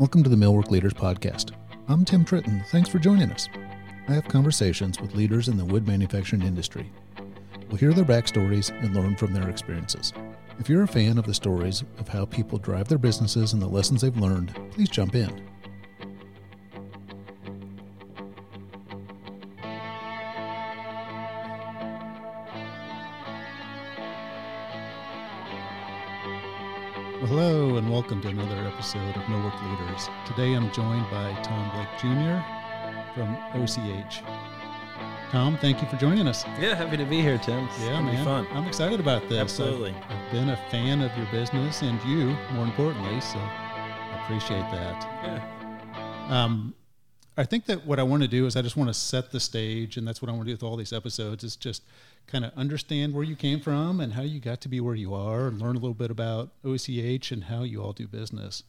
Welcome to the Millwork Leaders Podcast. I'm Tim Tritton. Thanks for joining us. I have conversations with leaders in the wood manufacturing industry. We'll hear their backstories and learn from their experiences. If you're a fan of the stories of how people drive their businesses and the lessons they've learned, please jump in. Today I'm joined by Tom Blake Jr. from OCH. Tom, thank you for joining us. Yeah, happy to be here, Tim. It's Yeah, man. be fun. I'm excited about this. I've- Absolutely. I've, been a fan of your business and you, more importantly, so I appreciate that. Yeah. Um, I think that what I want to do is I just want to set the stage, and that's what I want to do with all these episodes is just kind of understand where you came from and how you got to be where you are, and learn a little bit about OCH and how you all do business.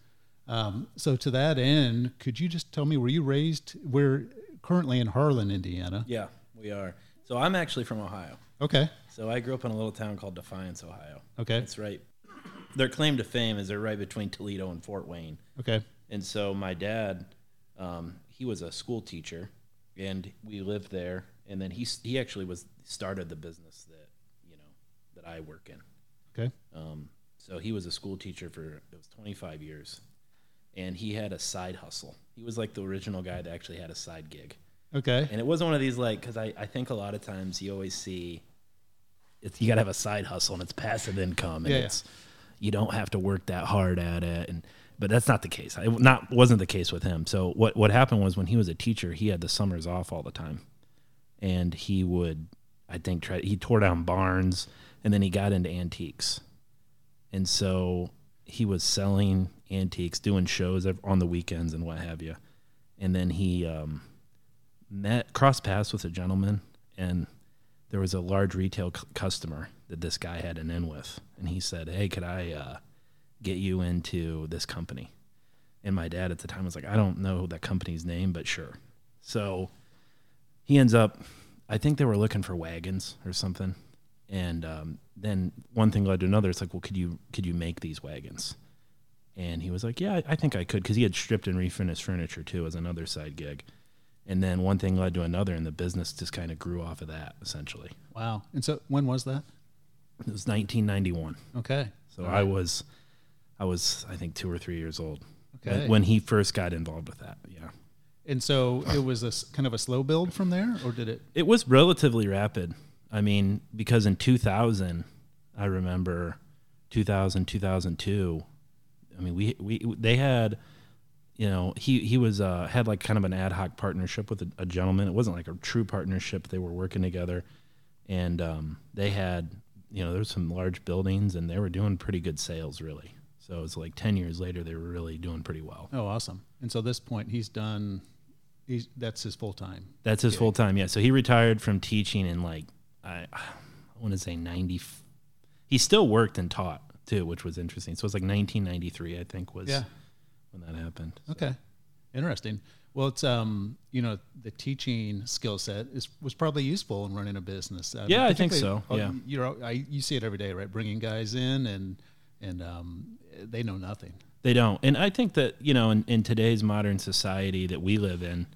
Um, so to that end, could you just tell me were you raised? We're currently in Harlan, Indiana. Yeah, we are. So I'm actually from Ohio. Okay. So I grew up in a little town called Defiance, Ohio. Okay. That's right. Their claim to fame is they're right between Toledo and Fort Wayne. Okay. And so my dad, um, he was a school teacher, and we lived there. And then he he actually was started the business that you know that I work in. Okay. Um, so he was a school teacher for it was 25 years, and he had a side hustle. He was like the original guy that actually had a side gig. Okay. And it wasn't one of these like because I, I think a lot of times you always see it's you gotta have a side hustle and it's passive income and Yeah, yeah. it's you don't have to work that hard at it and but that's not the case. I not wasn't the case with him. So what what happened was when he was a teacher, he had the summers off all the time, and he would I think try he tore down barns and then he got into antiques, and so he was selling antiques, doing shows on the weekends and what have you, and then he um, met crossed paths with a gentleman and there was a large retail c- customer that this guy had an in with. And he said hey could i uh, get you into this company? And my dad at the time was like i don't know that company's name but sure. So he ends up i think they were looking for wagons or something. And um, then one thing led to another. It's like well could you could you make these wagons and he was like yeah i, think i could because he had stripped and refinished furniture too as another side gig and then one thing led to another and the business just kind of grew off of that essentially Wow. And so when was that? it was 1991 Okay. so All i was i was i think two or three years old Okay. when, when he first got involved with that yeah And so it was a kind of a slow build from there, or did it? it was relatively rapid i mean because in 2000 i remember 2000 2002 i mean we we they had you know he he was uh had like kind of an ad hoc partnership with a, a gentleman it wasn't like a true partnership they were working together and um they had you know there was some large buildings and they were doing pretty good sales really so it was like 10 years later they were really doing pretty well Oh, awesome. And so this point, he's done. He's that's his full time. That's his full time. Yeah. So he retired from teaching in like I, I want to say ninety. He still worked and taught too, which was interesting. So it was like 1993, I think, was Yeah. when that happened. Okay. Interesting. Well, it's um, you know, the teaching skill set is was probably useful in running a business. I Yeah, I think so. oh, Yeah. You're I you see it every day, right? Bringing guys in and and um, they know nothing. They don't, and I think that you know, in, in today's modern society that we live in,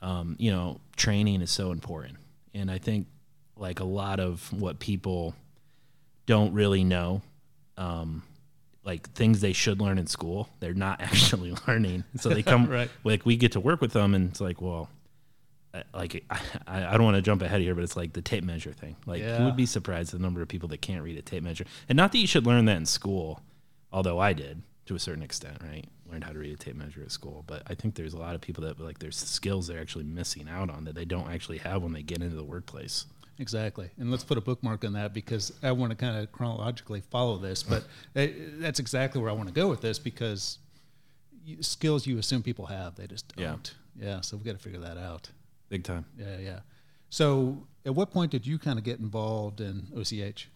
um, you know, training is so important, and I think like a lot of what people don't really know, um, like things they should learn in school, they're not actually learning. So they come Right. like we get to work with them, and it's like, well, like I, I don't want to jump ahead here, but it's like the tape measure thing. Like you Yeah. would be surprised the number of people that can't read a tape measure, and not that you should learn that in school, although I did to a certain extent, right? Learned how to read a tape measure at school, but I think there's a lot of people that like there's skills they're actually missing out on that they don't actually have when they get into the workplace. Exactly. And let's put a bookmark on that because I want to kind of chronologically follow this. But that's exactly where I want to go with this because skills you assume people have, they just Yeah. don't. Yeah. so we've got to figure that out. Big time. Yeah. Yeah. So at what point did you kind of get involved in OCH?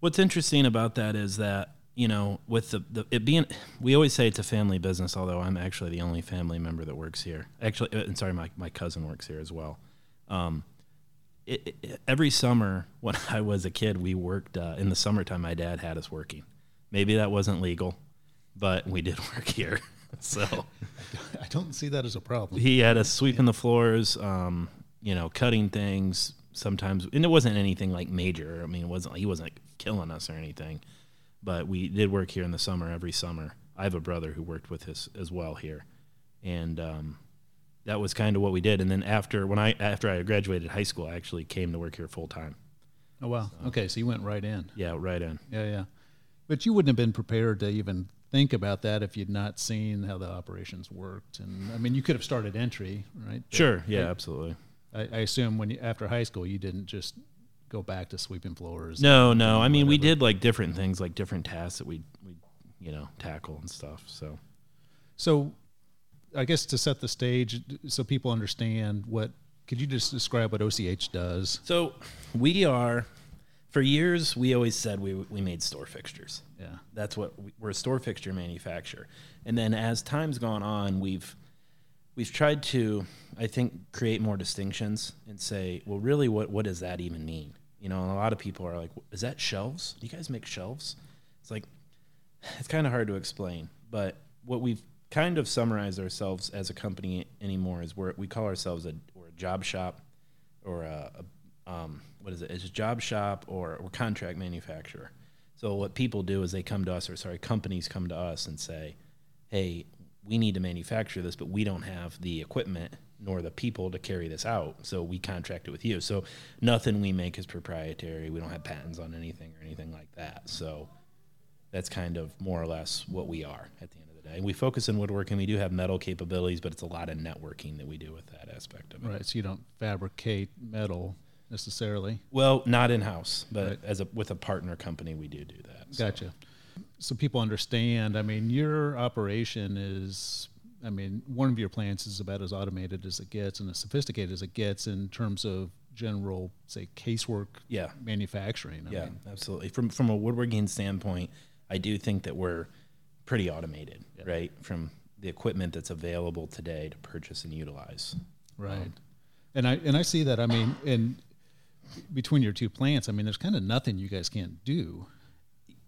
What's interesting about that is that you know, with the, the it being, we always say it's a family business. Although I'm actually the only family member that works here. Actually, uh, and sorry, my my cousin works here as well. Um, it, it, every summer when I was a kid, we worked uh, in the summertime. My dad had us working. Maybe that wasn't legal, but we did work here. so I don't see that as a problem. he had us sweeping the floors, um, you know, cutting things sometimes, and it wasn't anything like major. I mean, it wasn't he wasn't like killing us or anything, but we did work here in the summer every summer. I have a brother who worked with us as well here, and um, that was kind of what we did. And then after when I after I graduated high school, I actually came to work here full time. Oh wow. Okay, so you went right in. Yeah, right in. Yeah, yeah. But you wouldn't have been prepared to even think about that if you'd not seen how the operations worked. And I mean, you could have started entry, right? But Sure. Yeah, absolutely. I, I assume when you, after high school, you didn't just go back to sweeping floors. No, no. I mean, we did like different things, like different tasks that we we you know tackle and stuff. So So, I guess to set the stage, so people understand what, could you just describe what OCH does? so we are for years we always said we we made store fixtures. Yeah. That's what we, we're a store fixture manufacturer. And then as time's gone on, we've we've tried to I think create more distinctions and say, well, really, what what does that even mean? You know, a lot of people are like, is that shelves? Do you guys make shelves? It's like it's kind of hard to explain, but what we've kind of summarize ourselves as a company anymore is we're, we call ourselves a, a job shop or a, a um, what is it? It's a job shop or, or contract manufacturer. So what people do is they come to us, or sorry, companies come to us and say, "Hey, we need to manufacture this, but we don't have the equipment nor the people to carry this out. So we contract it with you. So nothing we make is proprietary. We don't have patents on anything or anything like that. So that's kind of more or less what we are at the end. And we focus in woodworking. We do have metal capabilities, but it's a lot of networking that we do with that aspect of it. Right. So you don't fabricate metal necessarily. Well, not in house, but Right. as a with a partner company, we do do that. So- Gotcha. So people understand. I mean, your operation is. I mean, one of your plants is about as automated as it gets and as sophisticated as it gets in terms of general, say, casework Yeah, manufacturing. I yeah, mean, absolutely. From from a woodworking standpoint, I do think that we're pretty automated, right? From the equipment that's available today to purchase and utilize. right. Um, and I and I see that. I mean, and between your two plants, I mean, there's kind of nothing you guys can't do.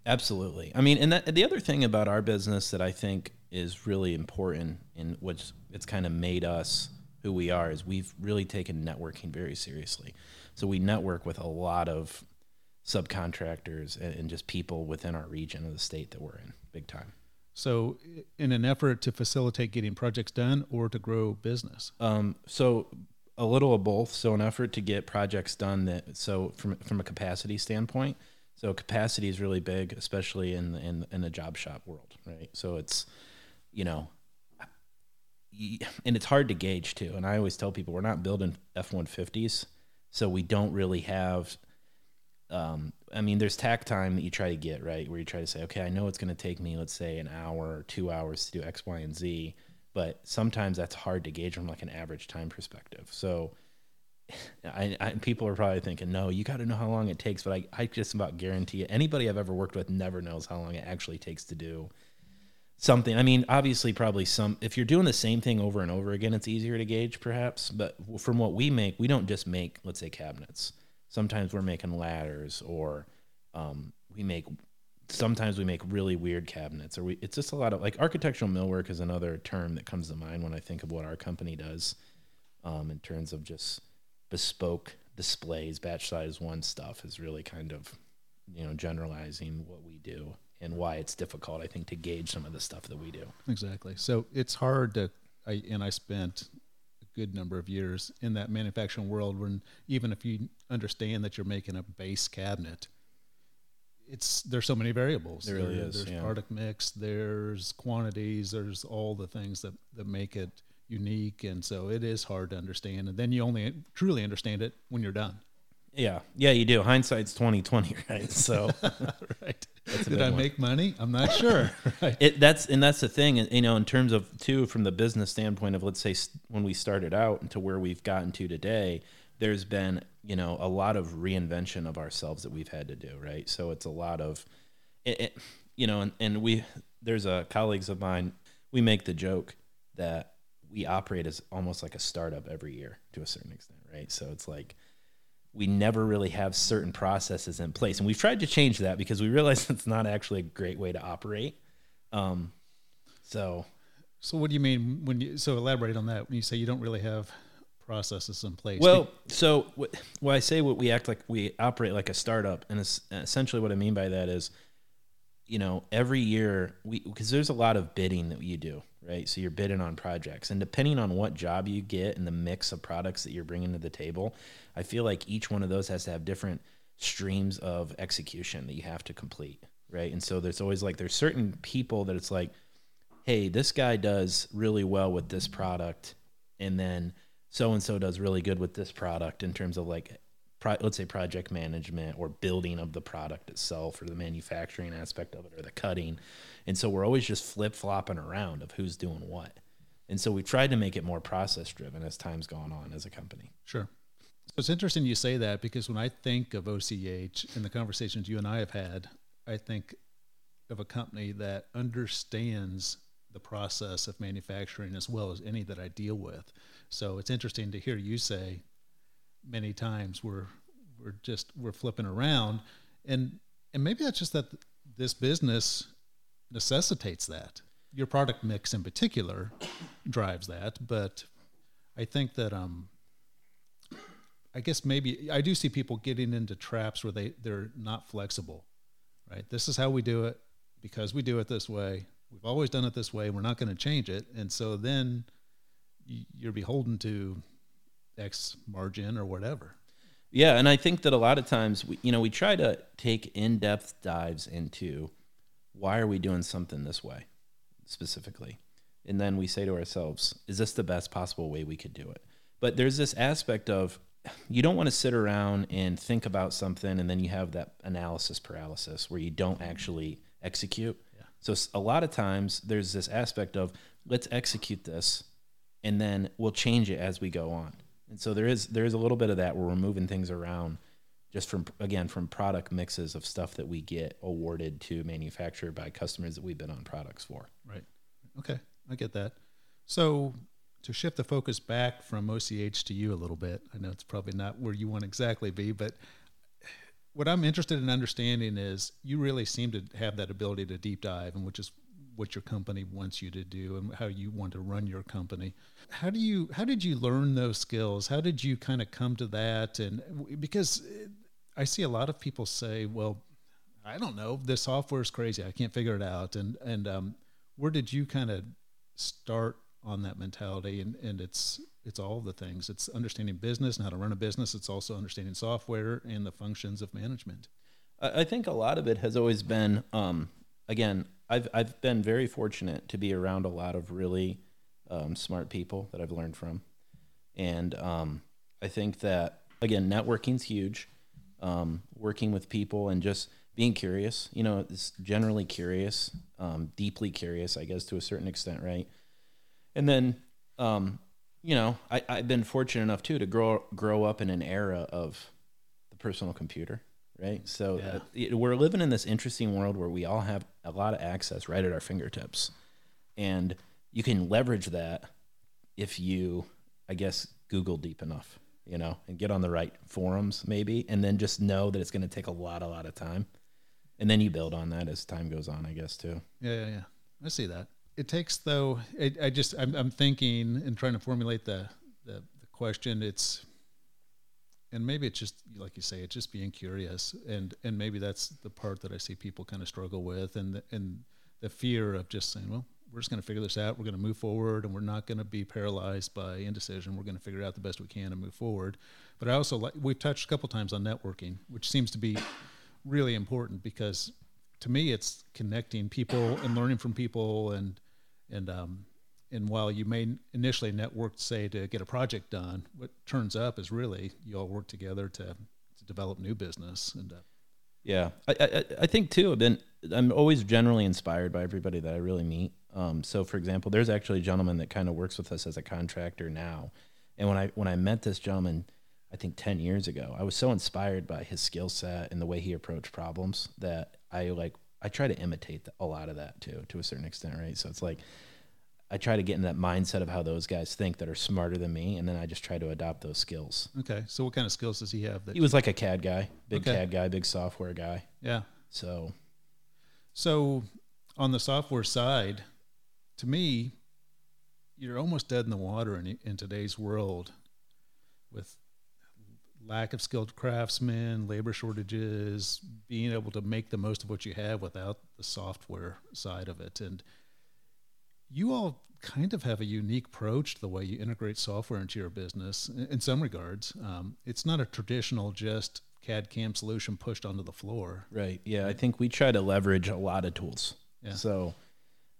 Absolutely. I mean, and that, the other thing about our business that I think is really important and which it's kind of made us who we are is we've really taken networking very seriously. So we network with a lot of subcontractors and, and just people within our region of the state that we're in, big time. So, in an effort to facilitate getting projects done or to grow business. Um, so a little of both. So an effort to get projects done that so from from a capacity standpoint. So capacity is really big, especially in the, in in the job shop world, right? So it's you know and it's hard to gauge too. And I always tell people we're not building F one fifties, so we don't really have. Um, I mean, there's takt time that you try to get right, where you try to say, okay, I know it's going to take me, let's say, an hour or two hours to do X, Y, and Z, but sometimes that's hard to gauge from like an average time perspective. So, I, I people are probably thinking, no, you got to know how long it takes, but I, I just about guarantee it. Anybody I've ever worked with never knows how long it actually takes to do something. I mean, obviously, probably some. If you're doing the same thing over and over again, it's easier to gauge, perhaps. But from what we make, we don't just make, let's say, cabinets. Sometimes we're making ladders, or um, we make. Sometimes we make really weird cabinets, or we. It's just a lot of like architectural millwork is another term that comes to mind when I think of what our company does, um, in terms of just bespoke displays, batch size one stuff is really kind of, you know, generalizing what we do and why it's difficult, I think, to gauge some of the stuff that we do. Exactly. So it's hard to, I, and I spent good number of years in that manufacturing world when even if you understand that you're making a base cabinet, it's there's so many variables. There really is, There's yeah. product mix, there's quantities, there's all the things that, that make it unique. And so it is hard to understand. And then you only truly understand it when you're done. Yeah, yeah, you do. Hindsight's twenty twenty, right? So right. Did I one. make money? I'm not sure. right. it that's and that's the thing, you know, in terms of too from the business standpoint of let's say when we started out to where we've gotten to today, there's been you know a lot of reinvention of ourselves that we've had to do, right? So it's a lot of, it, it, you know, and, and we there's a colleagues of mine we make the joke that we operate as almost like a startup every year to a certain extent, right? So it's like we never really have certain processes in place. And we've tried to change that because we realize it's not actually a great way to operate. Um, so So what do you mean when you so elaborate on that when you say you don't really have processes in place? Well, so wh- when I say what we act like we operate like a startup, and es- essentially what I mean by that is, you know, every year we because there's a lot of bidding that you do, right? So you're bidding on projects, and depending on what job you get and the mix of products that you're bringing to the table, I feel like each one of those has to have different streams of execution that you have to complete, right? And so there's always like there's certain people that it's like, hey, this guy does really well with this product, and then so and so does really good with this product in terms of like pro- let's say project management or building of the product itself or the manufacturing aspect of it or the cutting and so we're always just flip-flopping around of who's doing what and so we've tried to make it more process driven as time's gone on as a company Sure. So it's interesting you say that because when I think of OCH and the conversations you and I have had, I think of a company that understands the process of manufacturing as well as any that I deal with. So it's interesting to hear you say many times we're we're just we're flipping around and and maybe that's just that this business necessitates that. Your product mix in particular drives that, but I think that um I guess maybe I do see people getting into traps where they they're not flexible. Right? This is how we do it because we do it this way. We've always done it this way. We're not going to change it. And so then you're beholden to X margin or whatever. Yeah, and I think that a lot of times we you know we try to take in-depth dives into why are we doing something this way specifically. And then we say to ourselves, is this the best possible way we could do it? But there's this aspect of you don't want to sit around and think about something and then you have that analysis paralysis where you don't actually execute. Yeah. So a lot of times there's this aspect of let's execute this and then we'll change it as we go on. And so there is there is a little bit of that where we're moving things around just from again from product mixes of stuff that we get awarded to manufacture by customers that we've been on products for. Right. Okay. I get that. So to shift the focus back from OCH to you a little bit, I know it's probably not where you want to exactly be, but what I'm interested in understanding is you really seem to have that ability to deep dive, and which is what your company wants you to do and how you want to run your company. How do you how did you learn those skills? How did you kind of come to that? And because eh, I see a lot of people say, well, I don't know, this software is crazy. I can't figure it out. And and um, where did you kind of start on that mentality? And and it's it's all the things. It's understanding business and how to run a business. It's also understanding software and the functions of management. I I think a lot of it has always been, um, again, I've I've been very fortunate to be around a lot of really um, smart people that I've learned from, and um, I think that again, networking's huge. Um, working with people and just being curious, you know, it's generally curious, um, deeply curious, I guess, to a certain extent, right? And then, um, you know, I, I've been fortunate enough too to grow grow up in an era of the personal computer, right? So Yeah. uh, it- we're living in this interesting world where we all have a lot of access right at our fingertips, and you can leverage that if you, I guess, Google deep enough, you know, and get on the right forums maybe, and then just know that it's going to take a lot, a lot of time, and then you build on that as time goes on, I guess too. Yeah, yeah, yeah. I see that. It takes though. It, I just I'm, I'm thinking and trying to formulate the, the the question. It's and maybe it's just like you say, it's just being curious, and and maybe that's the part that I see people kind of struggle with, and the, and the fear of just saying, well, we're just going to figure this out. We're going to move forward, and we're not going to be paralyzed by indecision. We're going to figure out the best we can and move forward. But I also like we've touched a couple times on networking, which seems to be really important because to me it's connecting people and learning from people and and um and while you may initially network say to get a project done what turns up is really you all work together to, to develop new business and uh, Yeah, I, I I think too. I've been I'm always generally inspired by everybody that I really meet. Um, so for example, there's actually a gentleman that kind of works with us as a contractor now, and when I when I met this gentleman, I think ten years ago, I was so inspired by his skill set and the way he approached problems that I like I try to imitate a lot of that too, to a certain extent, right? So it's like I try to get in that mindset of how those guys think that are smarter than me, and then I just try to adopt those skills. okay so what kind of skills does he have that He was like a CAD guy, big Okay. CAD guy, big software guy. yeah So So, on the software side, to me, you're almost dead in the water in, in today's world with lack of skilled craftsmen, labor shortages, being able to make the most of what you have without the software side of it. And you all kind of have a unique approach to the way you integrate software into your business in, some regards. Um, it's not a traditional just CAD CAM solution pushed onto the floor. Right. Yeah. I think we try to leverage a lot of tools. Yeah. So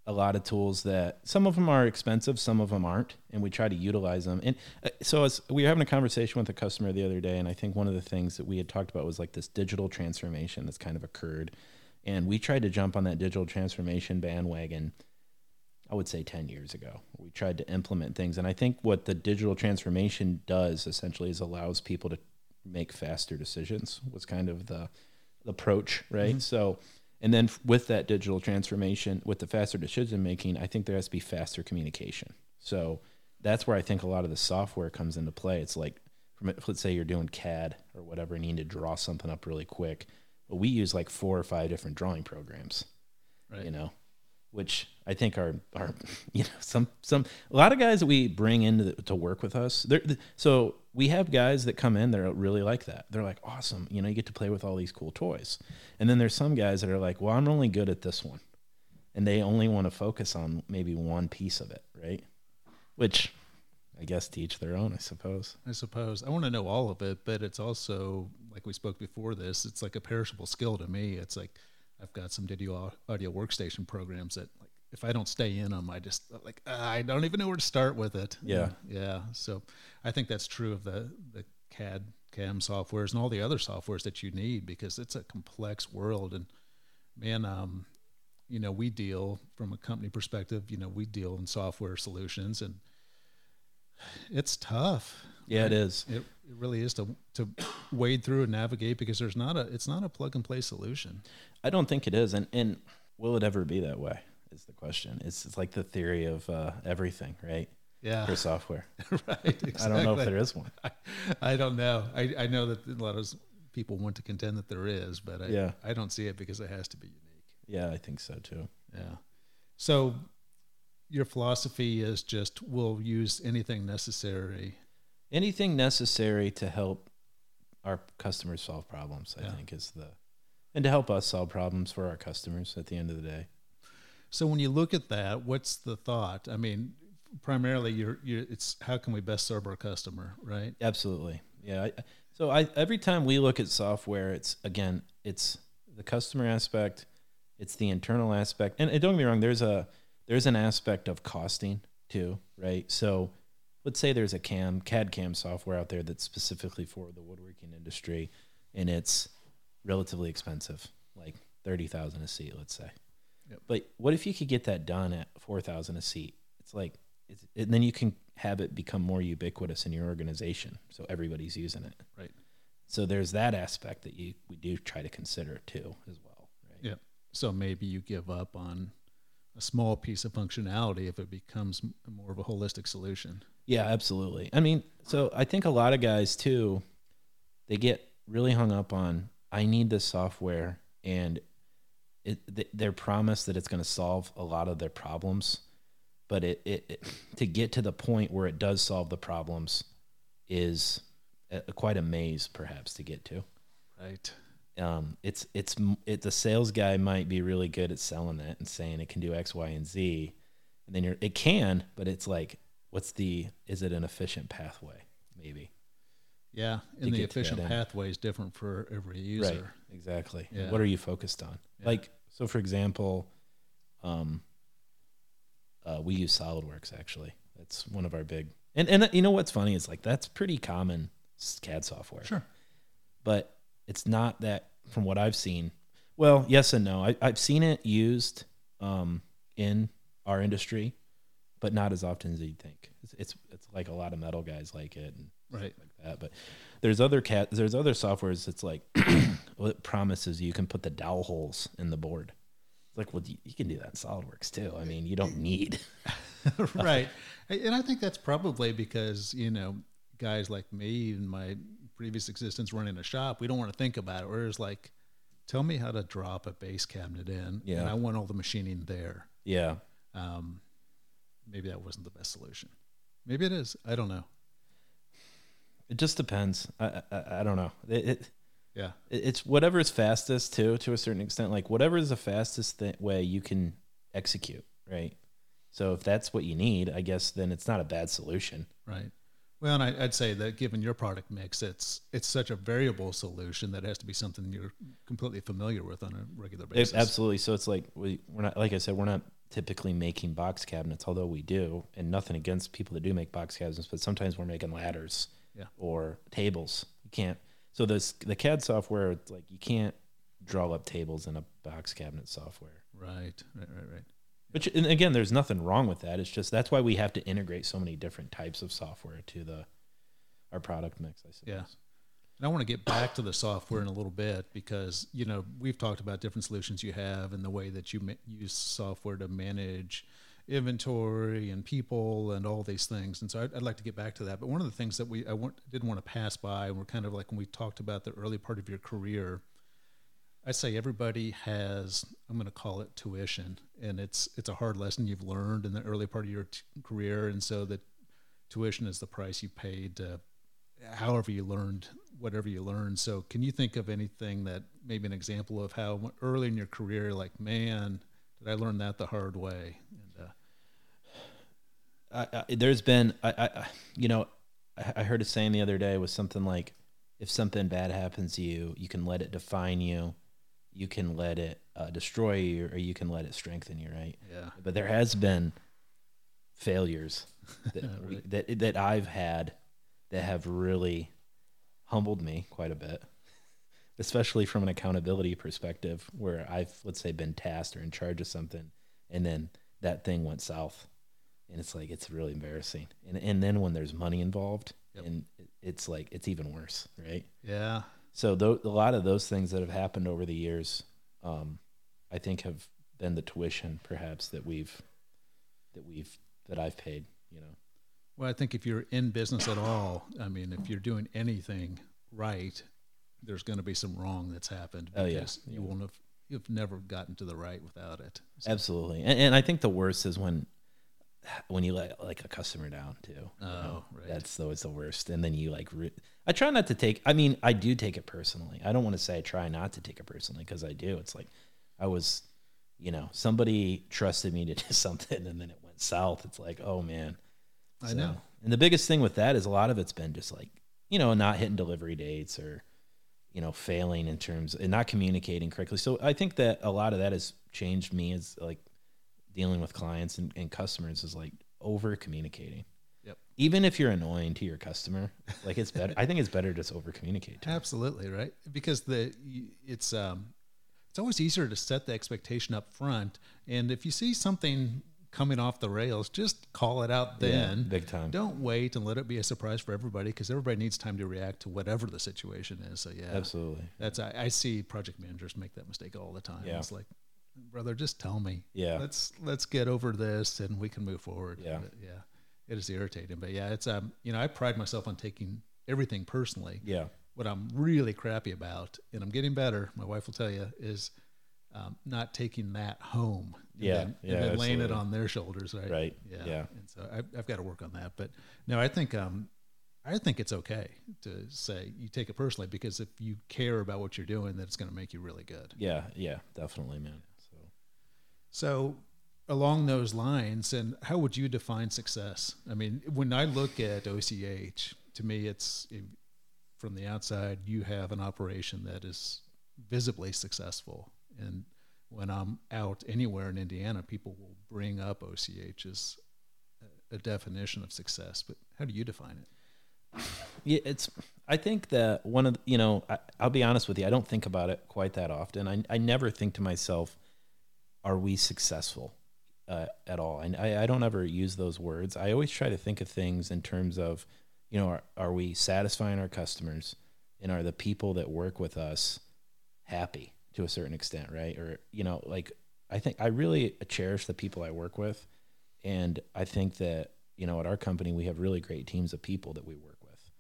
a lot of tools that some of them are expensive, some of them aren't, and we try to utilize them. And uh, so as we were having a conversation with a customer the other day, and I think one of the things that we had talked about was like this digital transformation that's kind of occurred. And we tried to jump on that digital transformation bandwagon, I would say 10 years ago. We tried to implement things. And I think what the digital transformation does essentially is allows people to make faster decisions, was kind of the, the approach, right? Mm-hmm. So, and then with that digital transformation, with the faster decision making, I think there has to be faster communication. So that's where I think a lot of the software comes into play. It's like, from let's say you're doing CAD or whatever, and you need to draw something up really quick. But we use like four or five different drawing programs, Right. you know, which I think are are you know some some a lot of guys that we bring in to, to work with us. They're, so we have guys that come in that are really like that. They're like awesome, you know, you get to play with all these cool toys. And then there's some guys that are like, well, I'm only good at this one, and they only want to focus on maybe one piece of it, right? Which I guess to each their own, I suppose. I suppose I want to know all of it, but it's also like we spoke before this. It's like a perishable skill to me. It's like I've got some video audio workstation programs that like if I don't stay in them, I just like I don't even know where to start with it. Yeah. yeah. So I think that's true of the the CAD CAM softwares and all the other softwares that you need because it's a complex world and man, um, you know, we deal from a company perspective. You know, we deal in software solutions and it's tough. Yeah, it is. It, it really is to to wade through and navigate because there's not a it's not a plug and play solution. I don't think it is, and and will it ever be that way? Is the question. It's it's like the theory of uh, everything, right? Yeah, For software, right. Exactly. I don't know if there is one. I, I don't know. I, I know that a lot of people want to contend that there is, but I Yeah. I don't see it because it has to be unique. Yeah, I think so too. Yeah. So your philosophy is just we'll use anything necessary. Anything necessary to help our customers solve problems, I Yeah. think, is the and to help us solve problems for our customers at the end of the day. So when you look at that, what's the thought? I mean, primarily you're, you're it's how can we best serve our customer, right? Absolutely. Yeah. I, so I every time we look at software, it's again, it's the customer aspect, it's the internal aspect, and, and don't get me wrong. There's a there's an aspect of costing too, right? So let's say there's a cam CAD cam software out there that's specifically for the woodworking industry, and it's relatively expensive, like thirty thousand a seat, let's say. Yep. But what if you could get that done at four thousand a seat? It's like, it's, and then you can have it become more ubiquitous in your organization, so everybody's using it. Right. So there's that aspect that you we do try to consider too, as well. Right. Yeah. So maybe you give up on a small piece of functionality if it becomes more of a holistic solution. Yeah, absolutely. I mean, so I think a lot of guys too, they get really hung up on I need this software and it th- they're promised that it's going to solve a lot of their problems, but it, it, it to get to the point where it does solve the problems is a, quite a maze perhaps to get to. Right. Um, it's it's it, the sales guy might be really good at selling it and saying it can do X, Y, and Z, and then you're it can, but it's like, what's the is it an efficient pathway? Maybe Yeah. And the that efficient pathway is different for every user. right, exactly. Yeah. What are you focused on? Yeah. Like so, for example, um, uh, we use SolidWorks actually. That's one of our big and and you know what's funny is like that's pretty common CAD software. Sure. but it's not that from what I've seen. Well, yes and no. I, I've seen it used um, in our industry, but not as often as you'd think. It's, it's it's like a lot of metal guys like it and Right. like that. But there's other cat there's other softwares that's like well, it promises you can put the dowel holes in the board. It's like, well, you, you can do that in SolidWorks too. I mean, you don't need. right. And I think that's probably because, you know, guys like me and my previous existence running a shop, we don't want to think about it. Whereas like, tell me how to drop a base cabinet in. Yeah. And I want all the machining there. Yeah, Um, maybe that wasn't the best solution. Maybe it is. I don't know. It just depends. I I, I don't know. It, it Yeah. it- it's whatever is fastest too, to a certain extent. Like whatever is the fastest th- way you can execute, right? So if that's what you need, I guess then it's not a bad solution. Right. Well, and I, I'd say that given your product mix, it's it's such a variable solution that it has to be something you're completely familiar with on a regular It- basis. absolutely. So it's like we we're not like I said, we're not typically making box cabinets, although we do, and nothing against people that do make box cabinets, but sometimes we're making ladders Yeah. or tables. You can't. So this the CAD software, it's like you can't draw up tables in a box cabinet software. Right. Right. Right. Right. Which and again, there's nothing wrong with that. It's just that's why we have to integrate so many different types of software to the our product mix. I suppose. Yeah. And I want to get back to the software in a little bit because you know we've talked about different solutions you have and the way that you ma- use software to manage inventory and people and all these things. And so I'd, I'd like to get back to that. But one of the things that we I want, did want to pass by, and we're kind of like when we talked about the early part of your career. I say everybody has. I'm going to call it tuition, and it's it's a hard lesson you've learned in the early part of your t- career, and so that tuition is the price you paid to however you learned whatever you learned. So, can you think of anything that maybe an example of how early in your career, like, man, did I learn that the hard way? And uh, I, I, there's been, I, I, you know, I, I heard a saying the other day was something like, if something bad happens to you, you can let it define you, you can let it uh, destroy you, or you can let it strengthen you, right? yeah, But there has been failures that, Right. that that I've had that have really humbled me quite a bit, especially from an accountability perspective, where I've let's say been tasked or in charge of something, and then that thing went south, and it's like it's really embarrassing. And and then when there's money involved, Yep. and it's like it's even worse, right? yeah, So tho- a lot of those things that have happened over the years, um, I think have been the tuition perhaps that we've that we've that I've paid. You know, Well, I think if you're in business at all, I mean, if you're doing anything right, there's going to be some wrong that's happened. Oh, yeah. you Yeah. won't have you've never gotten to the right without it. So- absolutely. And, and I think the worst is when when you let like a customer down too. you Oh, know? right. That's always the worst. And then you like, re- I try not to take. I mean, I do take it personally. I don't want to say I try not to take it personally because I do. It's like I was, you know, somebody trusted me to do something and then it went south. It's like, oh man. I know. And the biggest thing with that is a lot of it's been just like, you know, not hitting delivery dates or, you know, failing in terms and not communicating correctly. So I think that a lot of that has changed me as like dealing with clients and, and customers is like over communicating. Even if you're annoying to your customer, like it's better. I think it's better just over communicate. Absolutely right, because the it's um it's always easier to set the expectation up front, and if you see something coming off the rails, just call it out then. big time. Don't wait and let it be a surprise for everybody, because everybody needs time to react to whatever the situation is. So yeah, Absolutely. that's I, I see project managers make that mistake all the time. Yeah. It's like, brother, just tell me. Yeah. Let's let's get over this and we can move forward. Yeah. But, yeah. It is irritating, but yeah, it's um you know I pride myself on taking everything personally Yeah. what I'm really crappy about, and I'm getting better. My wife will tell you is um, not taking that home. And Yeah, then, yeah, and then laying it on their shoulders, right? Right, Yeah. yeah. And so I've, I've got to work on that. But no, I think um, I think it's okay to say you take it personally because if you care about what you're doing, that it's going to make you really good. Yeah. Yeah. Definitely, man. So So, along those lines, and how would you define success? I mean, when I look at OCH, to me, it's from the outside, you have an operation that is visibly successful. And when I'm out anywhere in Indiana, people will bring up OCH as a- definition of success. But how do you define it? Yeah, it's. I think that one of the, you know, I, I'll be honest with you. I don't think about it quite that often. I I never think to myself, "Are we successful?" Uh, at all. And I, I don't ever use those words. I always try to think of things in terms of, you know, are, are we satisfying our customers, and are the people that work with us happy to a certain extent, right? Or you know, like I think I really cherish the people I work with, and I think that you know at our company we have really great teams of people that we work with,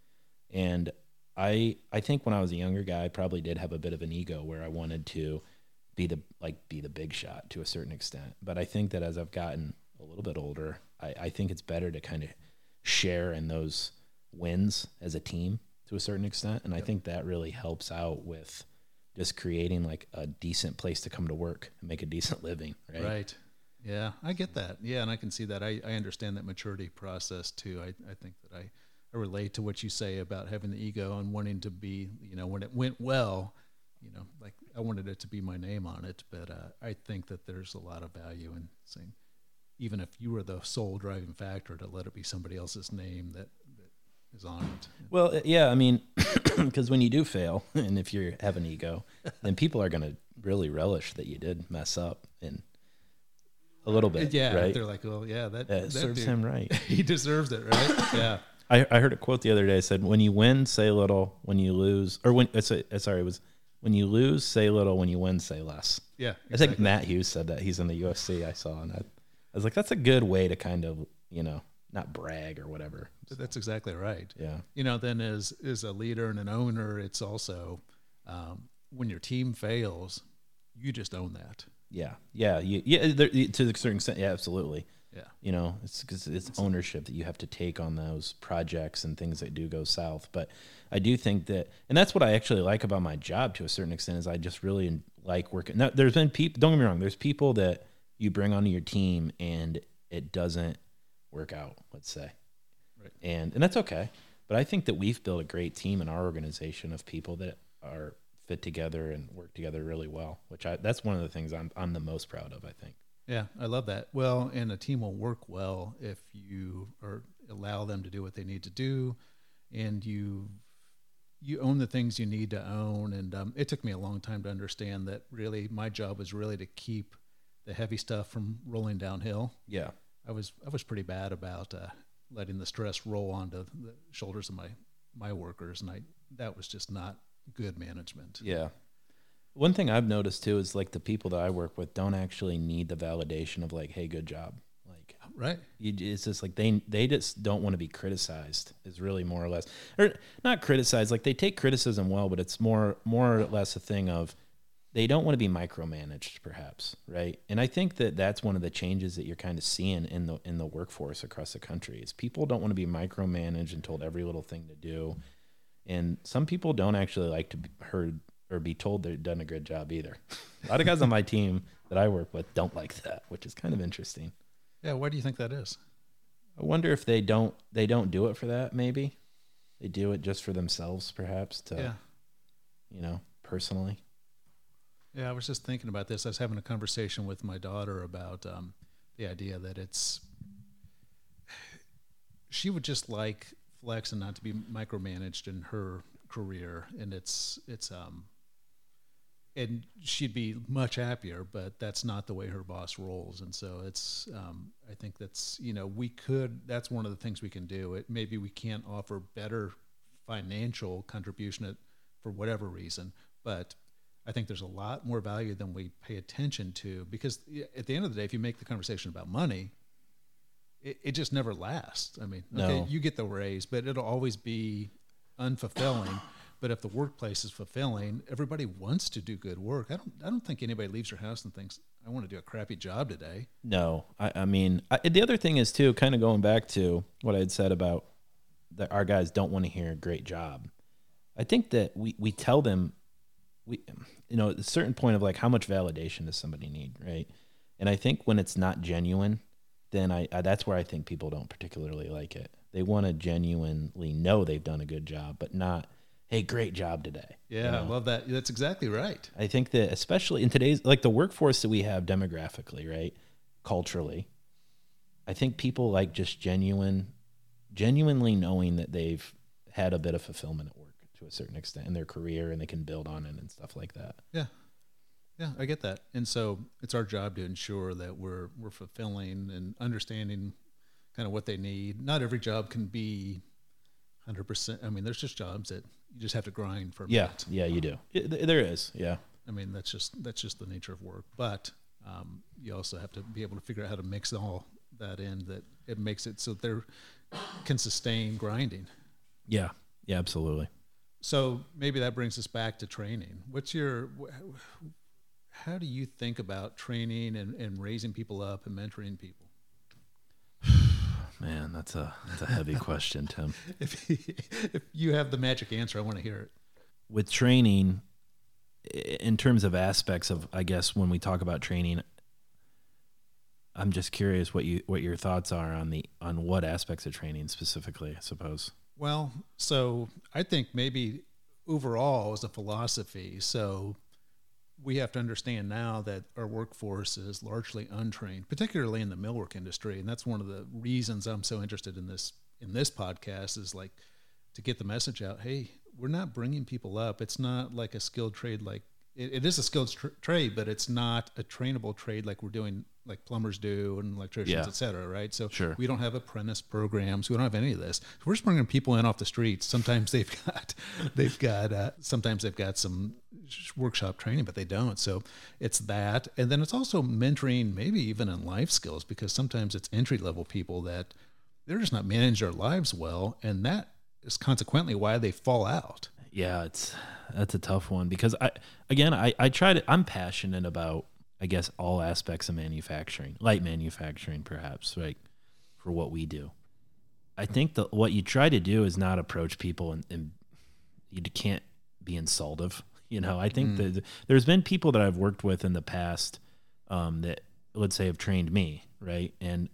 and I I think when I was a younger guy I probably did have a bit of an ego where I wanted to be the like be the big shot to a certain extent, but I think that as I've gotten a little bit older, I, I think it's better to kind of share in those wins as a team to a certain extent. And I think that really helps out with just creating like a decent place to come to work and make a decent living. Right. Right. Yeah, I get that. Yeah, and I can see that. I, I understand that maturity process too. I, I think that I, I relate to what you say about having the ego and wanting to be, you know, when it went well, you know, like I wanted it to be my name on it. But uh, I think that there's a lot of value in saying, even if you were the sole driving factor, to let it be somebody else's name that, that is on it. Well, uh, yeah, I mean, because when you do fail, and if you have an ego, then people are going to really relish that you did mess up and a little bit. Yeah, right. they're like, well, yeah, that, That that serves dude, him right. he deserves it, right? yeah. I, I heard a quote the other day. Said, "When you win, say little. When you lose, or when it's a, sorry, it was when you lose, say little. When you win, say less." Yeah. I think Matt Hughes said that. He's in the UFC. I saw, and I, I was like, "That's a good way to kind of, you know, not brag or whatever." That's exactly right. Yeah, You know, then as as a leader and an owner, it's also um, when your team fails, you just own that. yeah, yeah, you, yeah. There, to a certain extent, yeah, absolutely. Yeah. You know, it's because it's ownership that you have to take on those projects and things that do go south. But I do think that, and that's what I actually like about my job to a certain extent is I just really like working. Now, there's been people. Don't get me wrong. There's people that you bring onto your team and it doesn't work out. Let's say, Right. and and that's okay. But I think that we've built a great team in our organization of people that are fit together and work together really well. Which I that's one of the things I'm I'm the most proud of. I think. Yeah, I love that. Well, and a team will work well if you or allow them to do what they need to do, and you you own the things you need to own. And um, it took me a long time to understand that. Really, my job was really to keep the heavy stuff from rolling downhill. Yeah. I was I was pretty bad about uh, letting the stress roll onto the shoulders of my my workers, and I that was just not good management. Yeah. One thing I've noticed too is like the people that I work with don't actually need the validation of like, "Hey, good job." Like, Right. you, it's just like they they just don't want to be criticized. Is really more or less, or not criticized. Like they take criticism well, but it's more more or less a thing of they don't want to be micromanaged, perhaps, right? And I think that that's one of the changes that you're kind of seeing in the in the workforce across the country is people don't want to be micromanaged and told every little thing to do, and some people don't actually like to be heard or be told they've done a good job either. a lot of guys on my team that I work with don't like that, which is kind of interesting. Yeah. Why do you think that is? I wonder if they don't they don't do it for that. Maybe they do it just for themselves, perhaps to yeah. you know personally. Yeah, I was just thinking about this. I was having a conversation with my daughter about um, the idea that it's she would just like flex and not to be micromanaged in her career, and it's it's um and she'd be much happier, but that's not the way her boss rolls, and so it's um, I think that's you know we could that's one of the things we can do. It maybe we can't offer better financial contribution at, for whatever reason, but I think there's a lot more value than we pay attention to because at the end of the day, if you make the conversation about money, it, it just never lasts. I mean, okay, you get the raise, but it'll always be unfulfilling. But if the workplace is fulfilling, everybody wants to do good work. I don't. I don't think anybody leaves their house and thinks, "I want to do a crappy job today." No, I, I mean I, the other thing is too, kind of going back to what I had said about that our guys don't want to hear a "great job." I think that we we tell them we you know at a certain point of like how much validation does somebody need, right? And I think when it's not genuine, then I, I that's where I think people don't particularly like it. They want to genuinely know they've done a good job, but not, "Hey, great job today." Yeah, You I love that. That's exactly right. I think that especially in today's like the workforce that we have demographically, right? Culturally, I think people like just genuine genuinely knowing that they've had a bit of fulfillment at work to a certain extent in their career and they can build on it and stuff like that. Yeah. Yeah, I get that. And so it's our job to ensure that we're we're fulfilling and understanding kind of what they need. Not every job can be 100%. I mean, there's just jobs that you just have to grind for a Yeah, minute. yeah, you do. It- there is, yeah. I mean, that's just that's just the nature of work. But um, you also have to be able to figure out how to mix all that in that it makes it so they can sustain grinding. Yeah. Yeah, absolutely. So maybe that brings us back to training. What's your, how do you think about training and, and raising people up and mentoring people? Man, that's a that's a heavy question, Tim. If, if you have the magic answer, I want to hear it. With training, in terms of aspects of, I guess when we talk about training, I'm just curious what you what your thoughts are on the on what aspects of training specifically. I suppose. Well, so I think maybe overall as a philosophy, so we have to understand now that our workforce is largely untrained, particularly in the millwork industry, and that's one of the reasons I'm so interested in this in this podcast is like to get the message out. Hey, we're not bringing people up. It's not like a skilled trade like it, it is a skilled tr- trade, but it's not a trainable trade like we're doing, like plumbers do and electricians, Yeah. et cetera, right? So Sure. we don't have apprentice programs. We don't have any of this. We're just bringing people in off the streets. Sometimes they've got, they've got, uh, sometimes they've got some workshop training, but they don't. So it's that, and then it's also mentoring, maybe even in life skills, because sometimes it's entry level people that they're just not managing their lives well, and that is consequently why they fall out. Yeah, it's that's a tough one because I again I I try to I'm passionate about I guess all aspects of manufacturing, light manufacturing perhaps, right? For what we do. I think that what you try to do is not approach people and, and you can't be insultive. You know, I think that there's been people that I've worked with in the past um, that let's say have trained me, right? And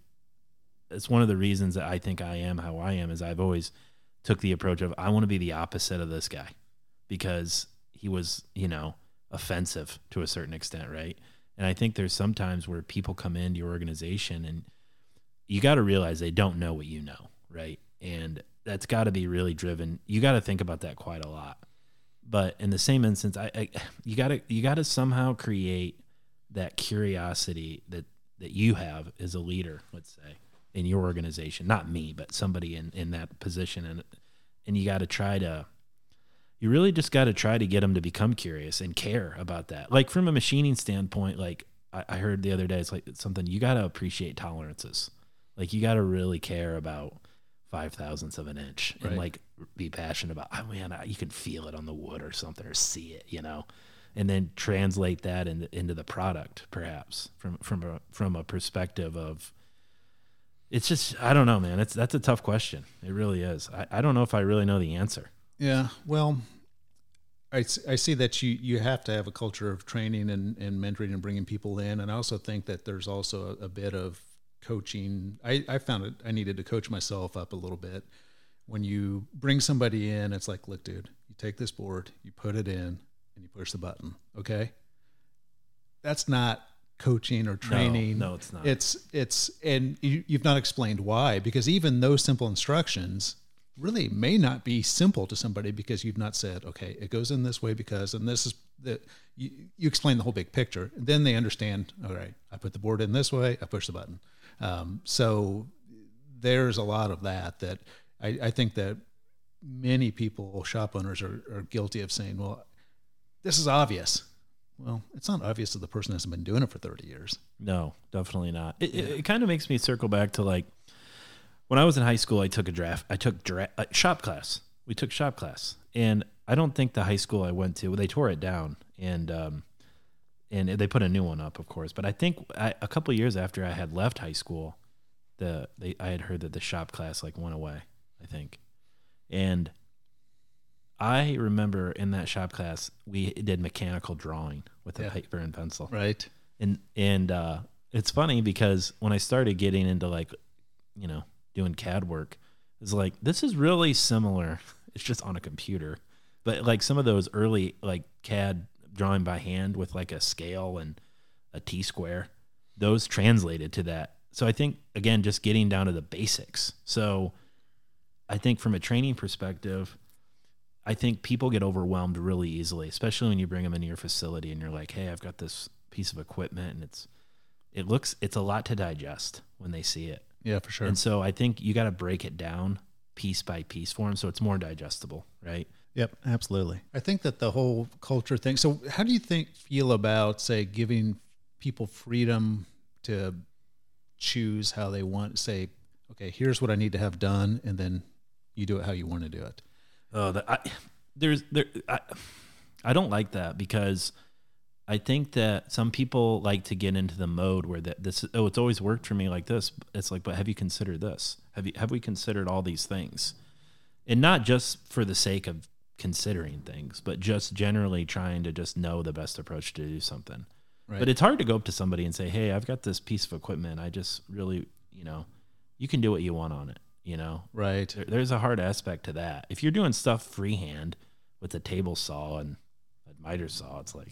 it's one of the reasons that I think I am how I am is I've always took the approach of I want to be the opposite of this guy because he was, you know, offensive to a certain extent, right? And I think there's sometimes where people come into your organization and you got to realize they don't know what you know, right? And that's got to be really driven. You got to think about that quite a lot. But in the same instance, I, I you got to you got to somehow create that curiosity that that you have as a leader, let's say, in your organization, not me, but somebody in in that position and and you got to try to you really just got to try to get them to become curious and care about that. Like from a machining standpoint, like I, I heard the other day, it's like it's something you got to appreciate tolerances. Like you got to really care about five thousandths of an inch and Right. like be passionate about. Oh man, I, you can feel it on the wood or something or see it, you know, and then translate that into into the product, perhaps from from a from a perspective of. It's just I don't know, man. It's that's a tough question. It really is. I, I don't know if I really know the answer. Yeah, well, I, I see that you, you have to have a culture of training and, and mentoring and bringing people in. And I also think that there's also a, a bit of coaching. I, I found it, I needed to coach myself up a little bit. When you bring somebody in, it's like, look, dude, you take this board, you put it in, and you push the button. Okay. That's not coaching or training. no, it's not. It's, it's, and you, you've not explained why, because even those simple instructions really may not be simple to somebody because you've not said, okay, it goes in this way because, and this is that you, you explain the whole big picture. And then they understand, all right, I put the board in this way, I push the button. Um, so there's a lot of that that I, I think that many people, shop owners, are, are guilty of saying, well, this is obvious. Well, it's not obvious to the person hasn't been doing it for 30 years. No, definitely not. It, it, it kind of makes me circle back to like when I was in high school. I took a draft. I took dra- uh, shop class. We took shop class, and I don't think the high school I went to they tore it down and um, and they put a new one up, of course. But I think I, a couple years after I had left high school, the they I had heard that the shop class like went away. I think, and I remember in that shop class we did mechanical drawing with a Yeah. paper and pencil Right. and and uh, it's funny because when I started getting into like, you know, doing CAD work, it's like this is really similar. It's just on a computer, but like some of those early like CAD drawing by hand with like a scale and a T square, those translated to that. So I think again, just getting down to the basics. So I think from a training perspective. I think people get overwhelmed really easily, especially when you bring them into your facility and you're like, "Hey, I've got this piece of equipment and it's it looks it's a lot to digest when they see it." Yeah, for sure. And so I think you got to break it down piece by piece for them so it's more digestible, right? Yep, absolutely. I think that the whole culture thing. So, how do you think feel about say giving people freedom to choose how they want? Say, okay, here's what I need to have done, and then you do it how you want to do it. Oh, the, I, there's there I, I don't like that because I think that some people like to get into the mode where that this oh it's always worked for me like this. It's like, but have you considered this? Have you have we considered all these things? And not just for the sake of considering things, but just generally trying to just know the best approach to do something. Right. But it's hard to go up to somebody and say, "Hey, I've got this piece of equipment. I just really, you know, you can do what you want on it." You know, right. there, there's a hard aspect to that. If you're doing stuff freehand with a table saw and a miter saw, it's like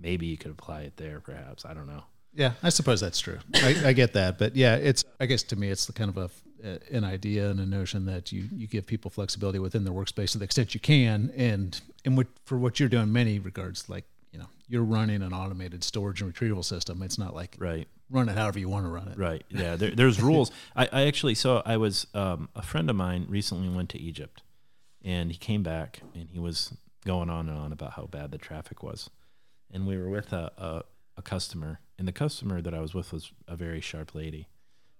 maybe you could apply it there. Perhaps I don't know. Yeah, I suppose that's true. I, I get that, but yeah, it's. I guess to me, it's the kind of a an idea and a notion that you you give people flexibility within their workspace to the extent you can, and and what, for what you're doing, many regards, like you know, you're running an automated storage and retrieval system. It's not like Right. Run it however you want to run it. Right. Yeah. There, there's rules. I, I actually saw. I was um, a friend of mine recently went to Egypt, and he came back and he was going on and on about how bad the traffic was, and we were with a a, a customer, and the customer that I was with was a very sharp lady,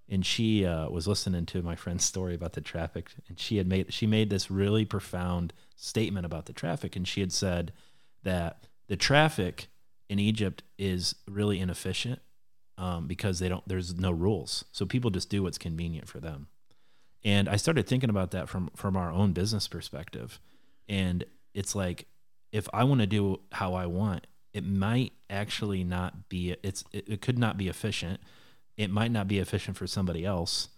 and she uh, was listening to my friend's story about the traffic, and she had made she made this really profound statement about the traffic, and she had said that the traffic in Egypt is really inefficient um, because they don't there's no rules. So people just do what's convenient for them. And i started thinking about that from from our own business perspective. And it's like if i want to do how i want it might actually not be it's it, it could not be efficient. It might not be efficient for somebody else.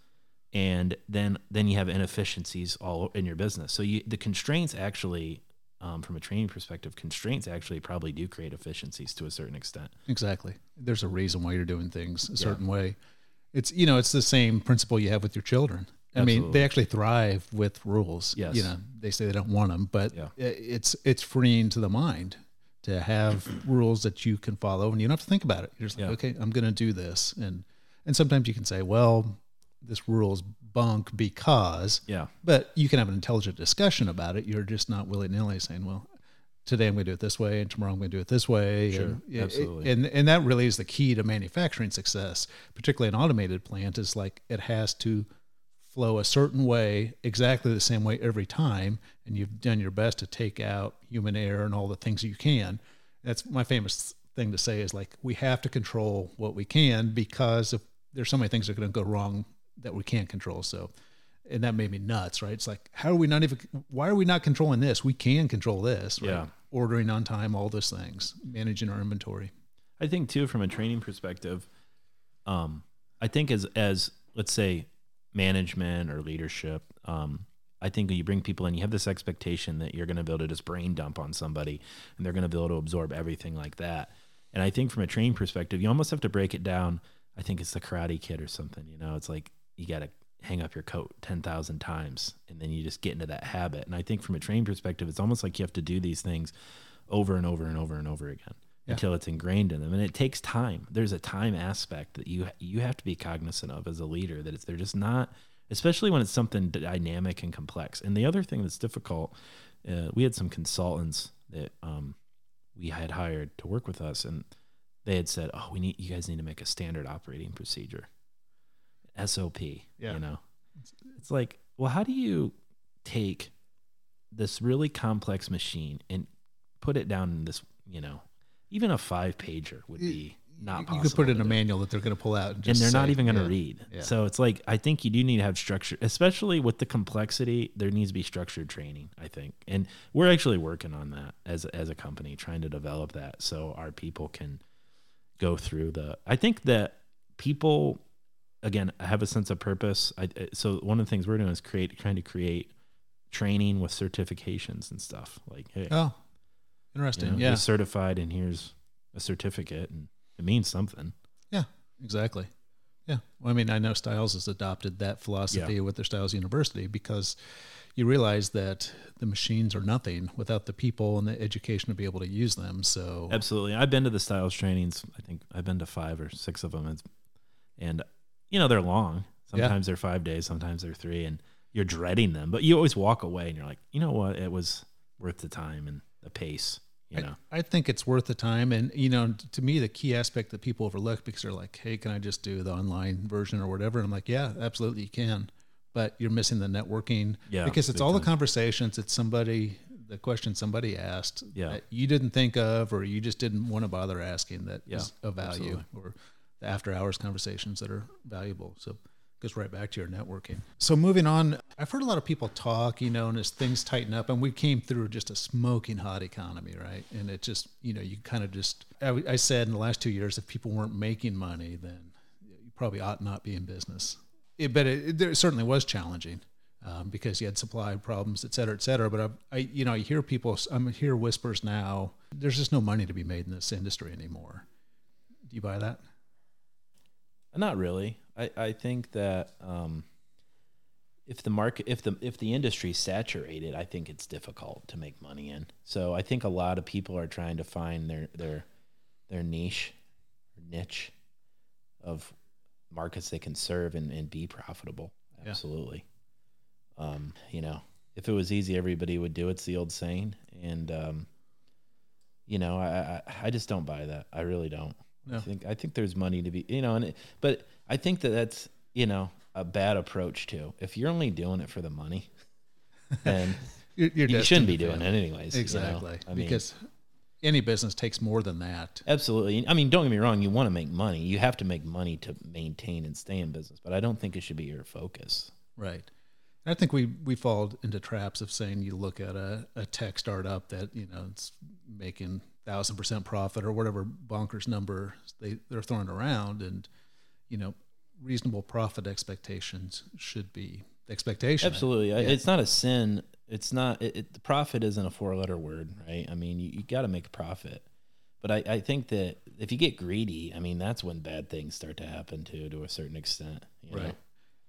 And then then you have inefficiencies all in your business. So you the constraints actually um, from a training perspective constraints actually probably do create efficiencies to a certain extent Exactly. There's a reason why you're doing things a certain way. It's you know, it's the same principle you have with your children. I mean, they actually thrive with rules. Yes. You know, they say they don't want them, but Yeah. it's it's freeing to the mind to have rules that you can follow, and you don't have to think about it. You're just like, Yeah. okay, I'm going to do this, and and sometimes you can say, well, this rule's bunk because, yeah but you can have an intelligent discussion about it. You're just not willy nilly saying, well, today I'm going to do it this way, and tomorrow I'm going to do it this way. Sure, and, absolutely. and and that really is the key to manufacturing success, particularly an automated plant. Is like it has to flow a certain way, exactly the same way every time, and you've done your best to take out human error and all the things you can. That's my famous thing to say is like we have to control what we can because if there's so many things that are going to go wrong that we can't control. So and that made me nuts, right? It's like, how are we not even? Why are we not controlling this? We can control this, right? Yeah. Ordering on time, all those things, managing our inventory. I think too, from a training perspective, um, I think as as let's say management or leadership, um, I think when you bring people in, you have this expectation that you're going to be able to just brain dump on somebody, and they're going to be able to absorb everything like that. And I think from a training perspective, you almost have to break it down. I think it's the Karate Kid or something. You know, it's like you got to hang up your coat ten thousand times, and then you just get into that habit. And I think from a training perspective, it's almost like you have to do these things over and over and over and over again Yeah. until it's ingrained in them and it takes time there's a time aspect that you you have to be cognizant of as a leader that it's they're just not especially when it's something dynamic and complex and the other thing that's difficult uh, we had some consultants that um, we had hired to work with us and they had said oh we need you guys need to make a standard operating procedure sop Yeah. you know it's like well how do you take this really complex machine and put it down in this you know even a five pager would be not possible you could put it in a manual that they're going to pull out, and, and they're not even going to yeah, read yeah. so it's like i think you do need to have structure especially with the complexity there needs to be structured training i think and we're actually working on that as as a company trying to develop that so our people can go through the i think that people again I have a sense of purpose I, so one of the things we're doing is create trying to create training with certifications and stuff like hey Oh, you interesting. know, yeah, you're certified and here's a certificate and it means something yeah, exactly. Yeah. Well, I mean, I know Stiles has adopted that philosophy with their Stiles University because you realize that the machines are nothing without the people and the education to be able to use them. So Absolutely. I've been to the Stiles trainings. I think I've been to five or six of them. And, you know, they're long. Yeah. Sometimes they're five days, sometimes they're three, and you're dreading them. But you always walk away and you're like, you know what? It was worth the time and the pace, you know? I, I think it's worth the time. And, you know, to me, the key aspect that people overlook because they're like, hey, can I just do the online version or whatever? And I'm like, yeah, absolutely, you can. But you're missing the networking Yeah, because it's all the conversations. It's somebody the question somebody asked Yeah. that you didn't think of or you just didn't want to bother asking that Yeah, is of value absolutely. or the after hours conversations that are valuable. So goes right back to your networking. So moving on, I've heard a lot of people talk, you know, and as things tighten up and we came through just a smoking hot economy, right? And it just, you know, you kind of just, I, I said in the last two years, if people weren't making money, then you probably ought not be in business. It, but it, it, there certainly was challenging um, because you had supply problems, et cetera, et cetera. But I, I, you know, I hear people, I'm hear whispers now. There's just no money to be made in this industry anymore. Do you buy that? Not really. I, I think that um, if the market, if the if the industry's saturated, I think it's difficult to make money in. So I think a lot of people are trying to find their their their niche, niche, of markets they can serve and, and be profitable. Yeah. Absolutely. Um, you know, if it was easy, everybody would do it. It's the old saying, and um, you know, I, I I just don't buy that. I really don't. No. I think I think there's money to be, you know, and it, but I think that that's you know a bad approach too. If you're only doing it for the money, then You're, you're you shouldn't be doing it anyways. you know? Exactly. I mean, because any business takes more than that. absolutely. I mean, don't get me wrong. You want to make money. You have to make money to maintain and stay in business. But I don't think it should be your focus. Right. I think we we fall into traps of saying you look at a, a tech startup that you know it's making thousand percent profit or whatever bonkers number they they're throwing around, and you know reasonable profit expectations should be the expectation. Absolutely. Yeah. It's not a sin. It's not. It, it, the profit isn't a four-letter word, right? I mean, you, you got to make a profit. But I, I think that if you get greedy, I mean, that's when bad things start to happen too, to a certain extent. You know? Right.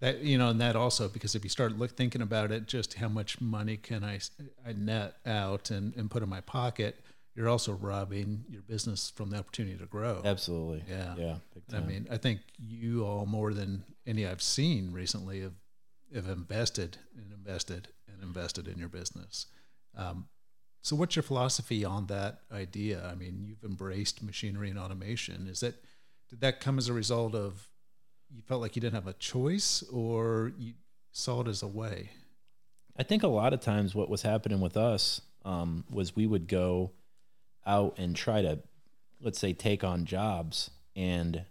That you know, and that also because if you start look thinking about it, just how much money can I I net out and, and put in my pocket, you're also robbing your business from the opportunity to grow. Absolutely. Yeah. Yeah. I mean, I think you all more than any I've seen recently have have invested and invested and invested in your business. Um, so, what's your philosophy on that idea? I mean, you've embraced machinery and automation. Is that did that come as a result of you felt like you didn't have a choice, or you saw it as a way? I think a lot of times what was happening with us um, was we would go out and try to, let's say, take on jobs, and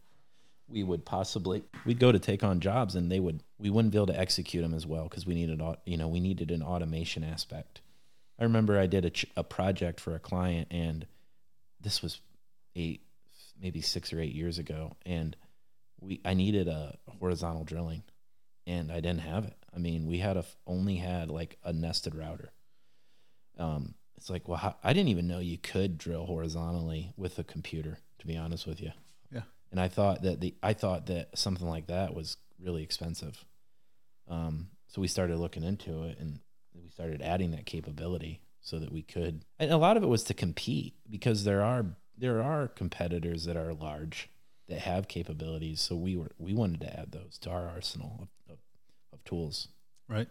we would possibly we'd go to take on jobs, and they would we wouldn't be able to execute them as well because we needed you know we needed an automation aspect. I remember I did a, ch- a project for a client, and this was eight maybe six or eight years ago, and we I needed a horizontal drilling and I didn't have it. I mean, we had a only had like a nested router. Um, it's like, well, how, I didn't even know you could drill horizontally with a computer. To be honest with you, Yeah. and I thought that the I thought that something like that was really expensive. Um, so we started looking into it, and we started adding that capability so that we could. And a lot of it was to compete because there are there are competitors that are large that have capabilities. So we were we wanted to add those to our arsenal of, of, of tools. Right.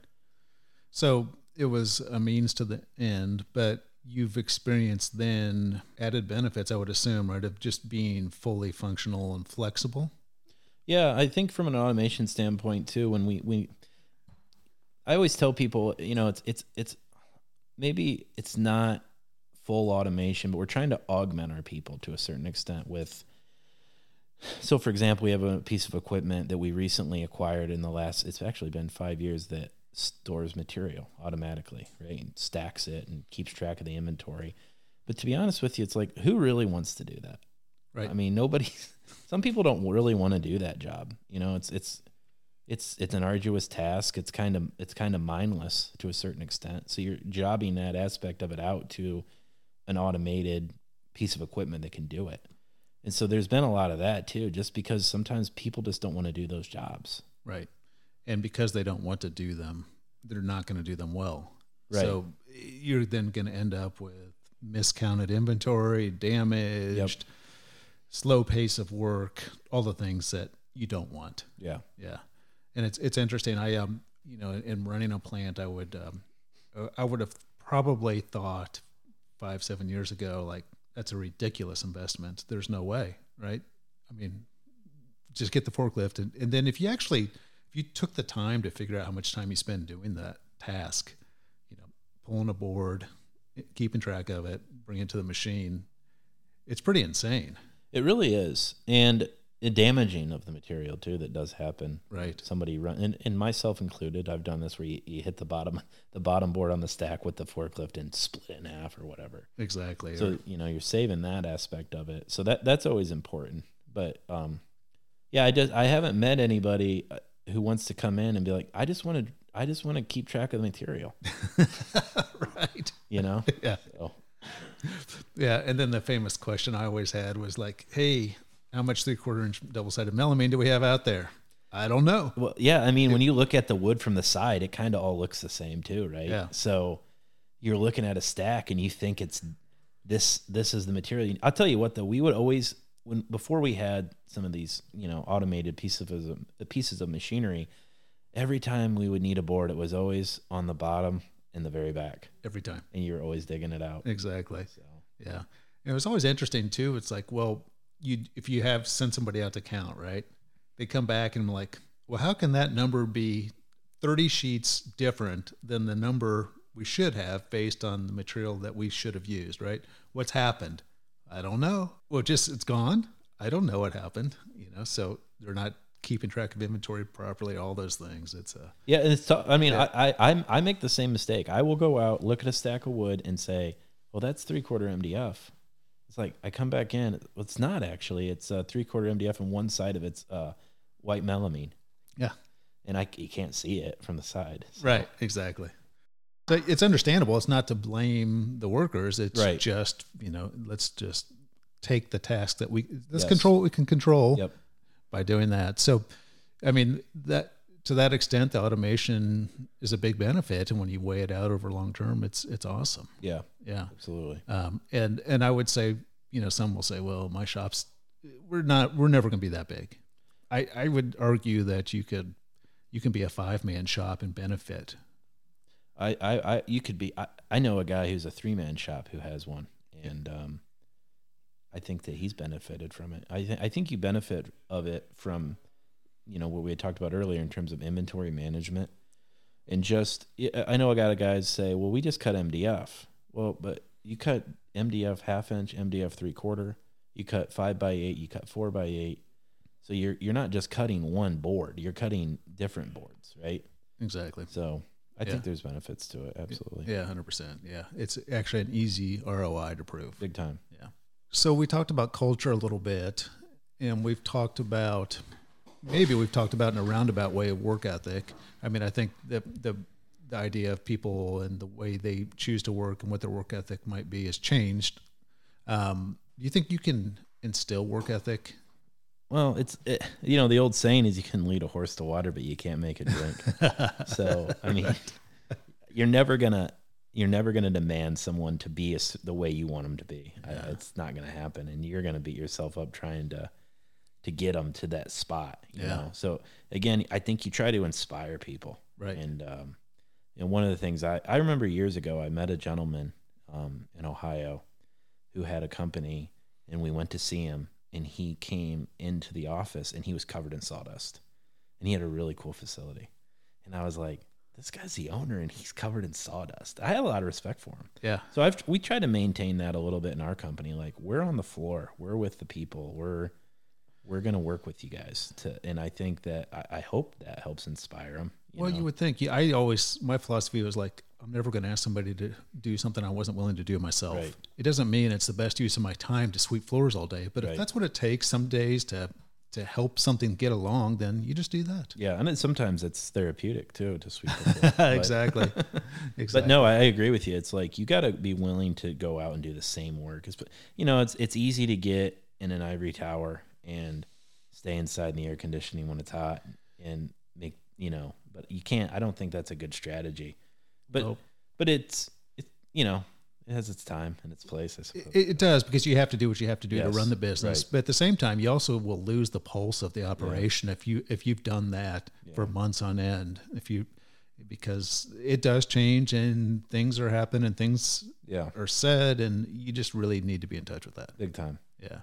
So it was a means to the end, but you've experienced then added benefits, I would assume, right, of just being fully functional and flexible. Yeah, I think from an automation standpoint too, when we we, I always tell people, you know, it's it's it's maybe it's not full automation, but we're trying to augment our people to a certain extent with. So, for example, we have a piece of equipment that we recently acquired in the last. It's actually been five years that stores material automatically, right? And stacks it and keeps track of the inventory. But to be honest with you, it's like who really wants to do that? Right. I mean, nobody. Some people don't really want to do that job. You know, it's it's it's it's an arduous task. It's kind of it's kind of mindless to a certain extent. So you're jobbing that aspect of it out to an automated piece of equipment that can do it. And so there's been a lot of that too, just because sometimes people just don't want to do those jobs. Right. And because they don't want to do them, they're not going to do them well. Right. So you're then going to end up with miscounted inventory, damaged, slow pace of work, all the things that you don't want. Yeah. Yeah, and it's it's interesting. I um you know in running a plant, I would um uh, I would have probably thought five seven years ago like that's a ridiculous investment. There's no way, right? I mean, just get the forklift and, and then if you actually if you took the time to figure out how much time you spend doing that task, you know, pulling a board, keeping track of it, bringing it to the machine. It's pretty insane, It really is, and the damaging of the material too that does happen. right? Somebody run, and, and myself included. I've done this where you, you hit the bottom the bottom board on the stack with the forklift and split it in half or whatever. Exactly. So you know you're saving that aspect of it. So that that's always important. But um, yeah, I just I haven't met anybody uh, who wants to come in and be like, I just want to I just want to keep track of the material. right. You know. Yeah. So, Yeah. And then the famous question I always had was like, "Hey, how much three quarter inch double sided melamine do we have out there?" I don't know. Well, yeah, I mean, when you look at the wood from the side, it kind of all looks the same too, right? Yeah. So you're looking at a stack and you think it's this this is the material. I'll tell you what though, we would always when before we had some of these, you know, automated pieces of pieces of machinery, every time we would need a board, it was always on the bottom in the very back, Every time. and you're always digging it out. Exactly. So Yeah. And it was always interesting too. It's like, well, you if you have sent somebody out to count, right? They come back and I'm like, well, how can that number be 30 sheets different than the number we should have based on the material that we should have used, right? What's happened? I don't know. Well, just it's gone. I don't know what happened, you know. So they're not keeping track of inventory properly, all those things. It's a Yeah, and it's. Tough. I mean, I, I I I make the same mistake. I will go out, look at a stack of wood, and say, "Well, that's three quarter MDF." It's like I come back in. Well, it's not actually. It's uh, three quarter MDF, and one side of it's uh, white melamine, yeah. and I you can't see it from the side. So- Right, exactly. It's understandable. It's not to blame the workers. It's Right. just you know, let's just take the task that we let's Yes. control what we can control Yep. by doing that. So, I mean that to that extent, the automation is a big benefit, and when you weigh it out over long term, it's it's awesome. Yeah. Yeah, Absolutely. um, and and I would say you know some will say, well, my shop's we're not we're never going to be that big. I I would argue that you could you can be a five man shop and benefit I, I, I you could be. I, I know a guy who's a three man shop who has one, and um, I think that he's benefited from it. I think I think you benefit of it from, you know, what we had talked about earlier in terms of inventory management, and just I I know I got a guys say, well, we just cut MDF. Well, but you cut MDF half inch, MDF three quarter. You cut five by eight. You cut four by eight. So you're you're not just cutting one board. You're cutting different boards, right? exactly. So I Yeah. think there's benefits to it. Absolutely. Yeah, hundred percent. Yeah, it's actually an easy ROI to prove. Big time. Yeah. So we talked about culture a little bit, and we've talked about maybe we've talked about in a roundabout way of work ethic. I mean, I think the the the idea of people and the way they choose to work and what their work ethic might be has changed. Um, do you think you can instill work ethic? Well, it's it, you know the old saying is you can lead a horse to water, but you can't make it drink. so I mean, you're never gonna you're never gonna demand someone to be a the way you want them to be. I, it's not gonna happen, and you're gonna beat yourself up trying to to get them to that spot. You Yeah. know. So again, I think you try to inspire people. Right. And um, and one of the things I I remember years ago, I met a gentleman um, in Ohio who had a company, and we went to see him, and he came into the office, and he was covered in sawdust, and he had a really cool facility, and I was like, this guy's the owner, and he's covered in sawdust. I have a lot of respect for him. Yeah. So I've we try to maintain that a little bit in our company. Like we're on the floor, we're with the people, we're we're gonna work with you guys to, and I think that I, I hope that helps inspire them. well, you would think. Yeah, I always my philosophy was like I'm never going to ask somebody to do something I wasn't willing to do myself. Right. It doesn't mean it's the best use of my time to sweep floors all day, but if that's what it takes some days to to help something get along, then you just do that. yeah, and then sometimes it's therapeutic too to sweep. The floor. Exactly. exactly. But no, I I agree with you. It's like you got to be willing to go out and do the same work. It's, you know, it's it's easy to get in an ivory tower and stay inside in the air conditioning when it's hot and make you know. But you can't. I don't think that's a good strategy. But Nope. but it's it you know it has its time and its place. I suppose. It, it does because you have to do what you have to do to run the business. right. But at the same time, you also will lose the pulse of the operation if you if you've done that for months on end. If you because it does change and things are happening and things yeah, are said and you just really need to be in touch with that. big time. Yeah.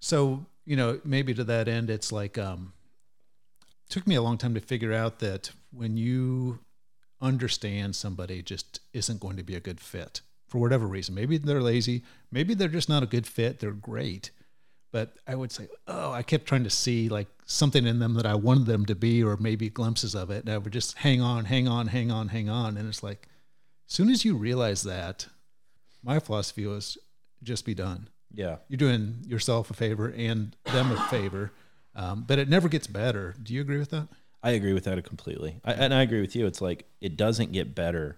So, you know, maybe to that end, it's like, um, took me a long time to figure out that when you understand somebody just isn't going to be a good fit for whatever reason. Maybe they're lazy. Maybe they're just not a good fit. They're great. But I would say, oh, I kept trying to see like something in them that I wanted them to be, or maybe glimpses of it. And I would just hang on, hang on, hang on, hang on. And it's like, as soon as you realize that, my philosophy was just be done. Yeah. You're doing yourself a favor and them a favor. Um, but it never gets better. Do you agree with that? I agree with that completely. I, and I agree with you. It's like it doesn't get better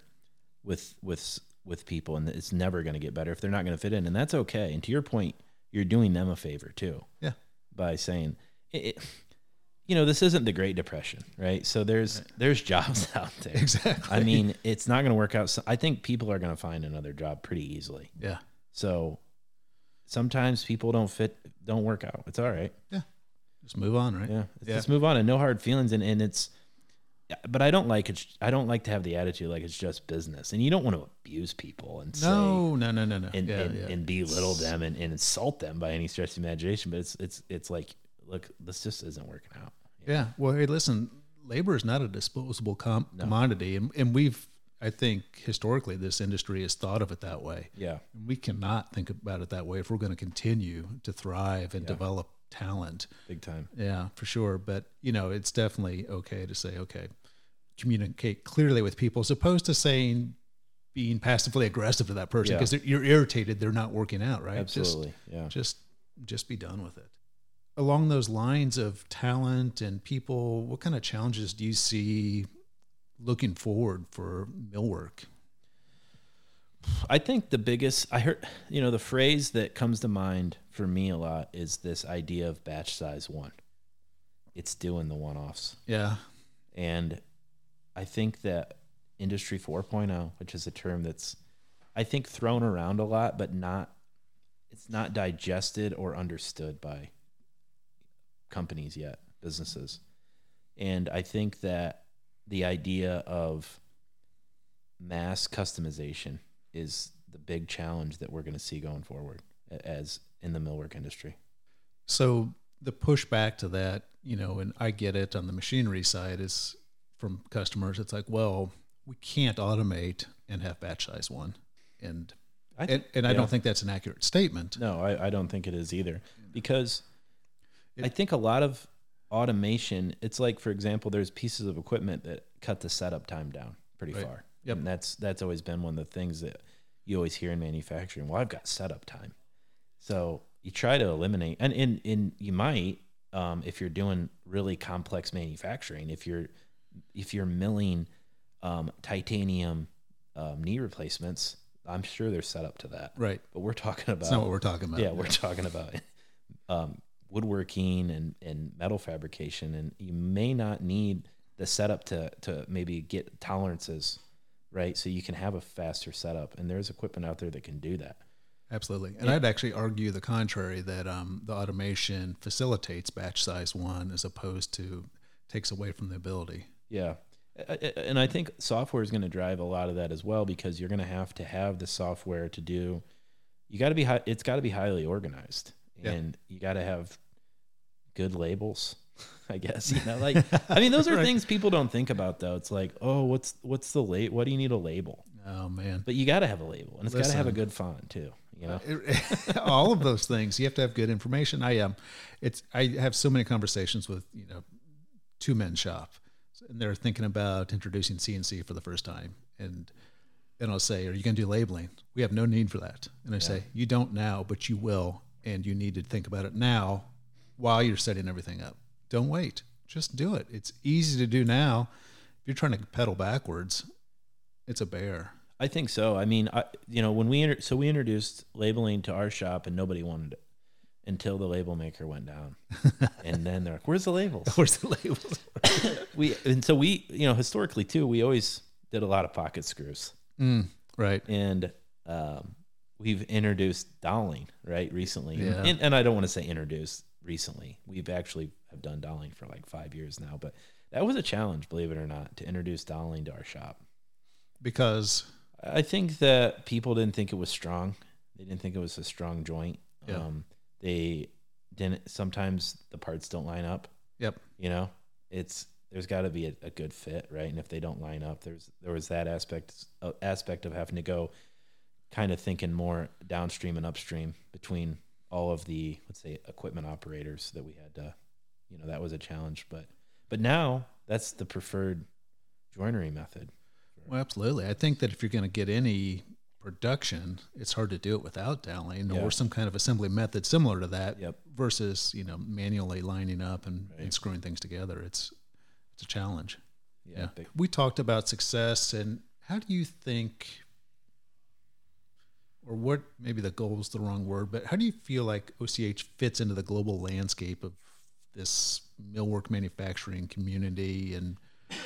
with with with people, and it's never going to get better if they're not going to fit in, and that's okay. And to your point, you're doing them a favor too. Yeah. By saying, it, it, you know, this isn't the Great Depression, right? So there's right. there's jobs out there. Exactly. I mean, it's not going to work out. So I think people are going to find another job pretty easily. Yeah. So sometimes people don't fit, don't work out. It's all right. Yeah. Just move on, right? Yeah. yeah. Just move on and no hard feelings. And, and it's, but I don't like it. I don't like to have the attitude like it's just business, and you don't want to abuse people and no, say, no, no, no, no, and, yeah, and, yeah. and belittle them and, and insult them by any stretch of imagination. But it's it's it's like, look, this just isn't working out. Yeah. Well, hey, listen, labor is not a disposable com- no. commodity, and and we've I think historically this industry has thought of it that way. Yeah. We cannot think about it that way if we're going to continue to thrive and yeah. develop talent. Big time. Yeah, for sure. But, you know, it's definitely okay to say, okay, communicate clearly with people as opposed to saying, being passively aggressive to that person because yeah. you're irritated they're not working out right absolutely just, yeah just just be done with it along those lines of talent and people what kind of challenges do you see looking forward for millwork I think the biggest I heard you know the phrase that comes to mind for me a lot is this idea of batch size one. It's doing the one offs. Yeah. And I think that industry 4.0, which is a term that's I think thrown around a lot but not it's not digested or understood by companies yet, businesses. And I think that the idea of mass customization is the big challenge that we're going to see going forward as in the millwork industry. So the pushback to that, you know, and I get it on the machinery side is from customers. It's like, well, we can't automate and have batch size one, and th- and, and, I don't think that's an accurate statement. No, I, I don't think it is either because I think a lot of automation. It's like, for example, there's pieces of equipment that cut the setup time down pretty right. far. Yep. And that's that's always been one of the things that you always hear in manufacturing. Well, I've got setup time. So you try to eliminate and in and you might um, if you're doing really complex manufacturing, if you're if you're milling um, titanium um, knee replacements, I'm sure they're set up to that. Right. But we're talking about That's not what we're talking about. Yeah, we're talking about um, woodworking and, and metal fabrication, and you may not need the setup to to maybe get tolerances right? So you can have a faster setup, and there's equipment out there that can do that. Absolutely, and yeah. I'd actually argue the contrary that um, the automation facilitates batch size one as opposed to takes away from the ability. Yeah, and I think software is going to drive a lot of that as well because you're going to have to have the software to do. You got to be. It's got to be highly organized, and yeah. you got to have good labels I guess you know, like I mean, those are right. things people don't think about though. It's like, oh, what's what's the late? What do you need a label? Oh man! But you got to have a label, and it's got to have a good font too. You know, all of those things. You have to have good information. I um, it's I have so many conversations with you know, two men shop, and they're thinking about introducing CNC for the first time, and and I'll say, "Are you going to do labeling? We have no need for that." And I yeah. say, "You don't now, but you will, and you need to think about it now, while you're setting everything up." Don't wait. Just do it. It's easy to do now. If you're trying to pedal backwards, it's a bear. I think so. I mean, I, you know, when we inter- so we introduced labeling to our shop and nobody wanted it until the label maker went down, and then they're like, "Where's the labels? Where's the labels?" we and so we, you know, historically too, we always did a lot of pocket screws, mm, right? And um, we've introduced doweling right recently, yeah. and, and I don't want to say introduced recently. We've actually have done doweling for like five years now, but that was a challenge, believe it or not, to introduce doweling to our shop. Because I think that people didn't think it was strong. They didn't think it was a strong joint. Yeah. Um, they didn't. Sometimes the parts don't line up. Yep. You know, it's there's got to be a, a, good fit, right? And if they don't line up, there's there was that aspect uh, aspect of having to go kind of thinking more downstream and upstream between all of the let's say equipment operators that we had to you know that was a challenge but but now that's the preferred joinery method Well, absolutely. I think that if you're going to get any production, it's hard to do it without doweling Yeah. or some kind of assembly method similar to that. Yep. Versus you know manually lining up and, Right. and screwing things together. It's it's a challenge. yeah, big- We talked about success and how do you think, or what? Maybe the goal is the wrong word, but how do you feel like OCH fits into the global landscape of this millwork manufacturing community? And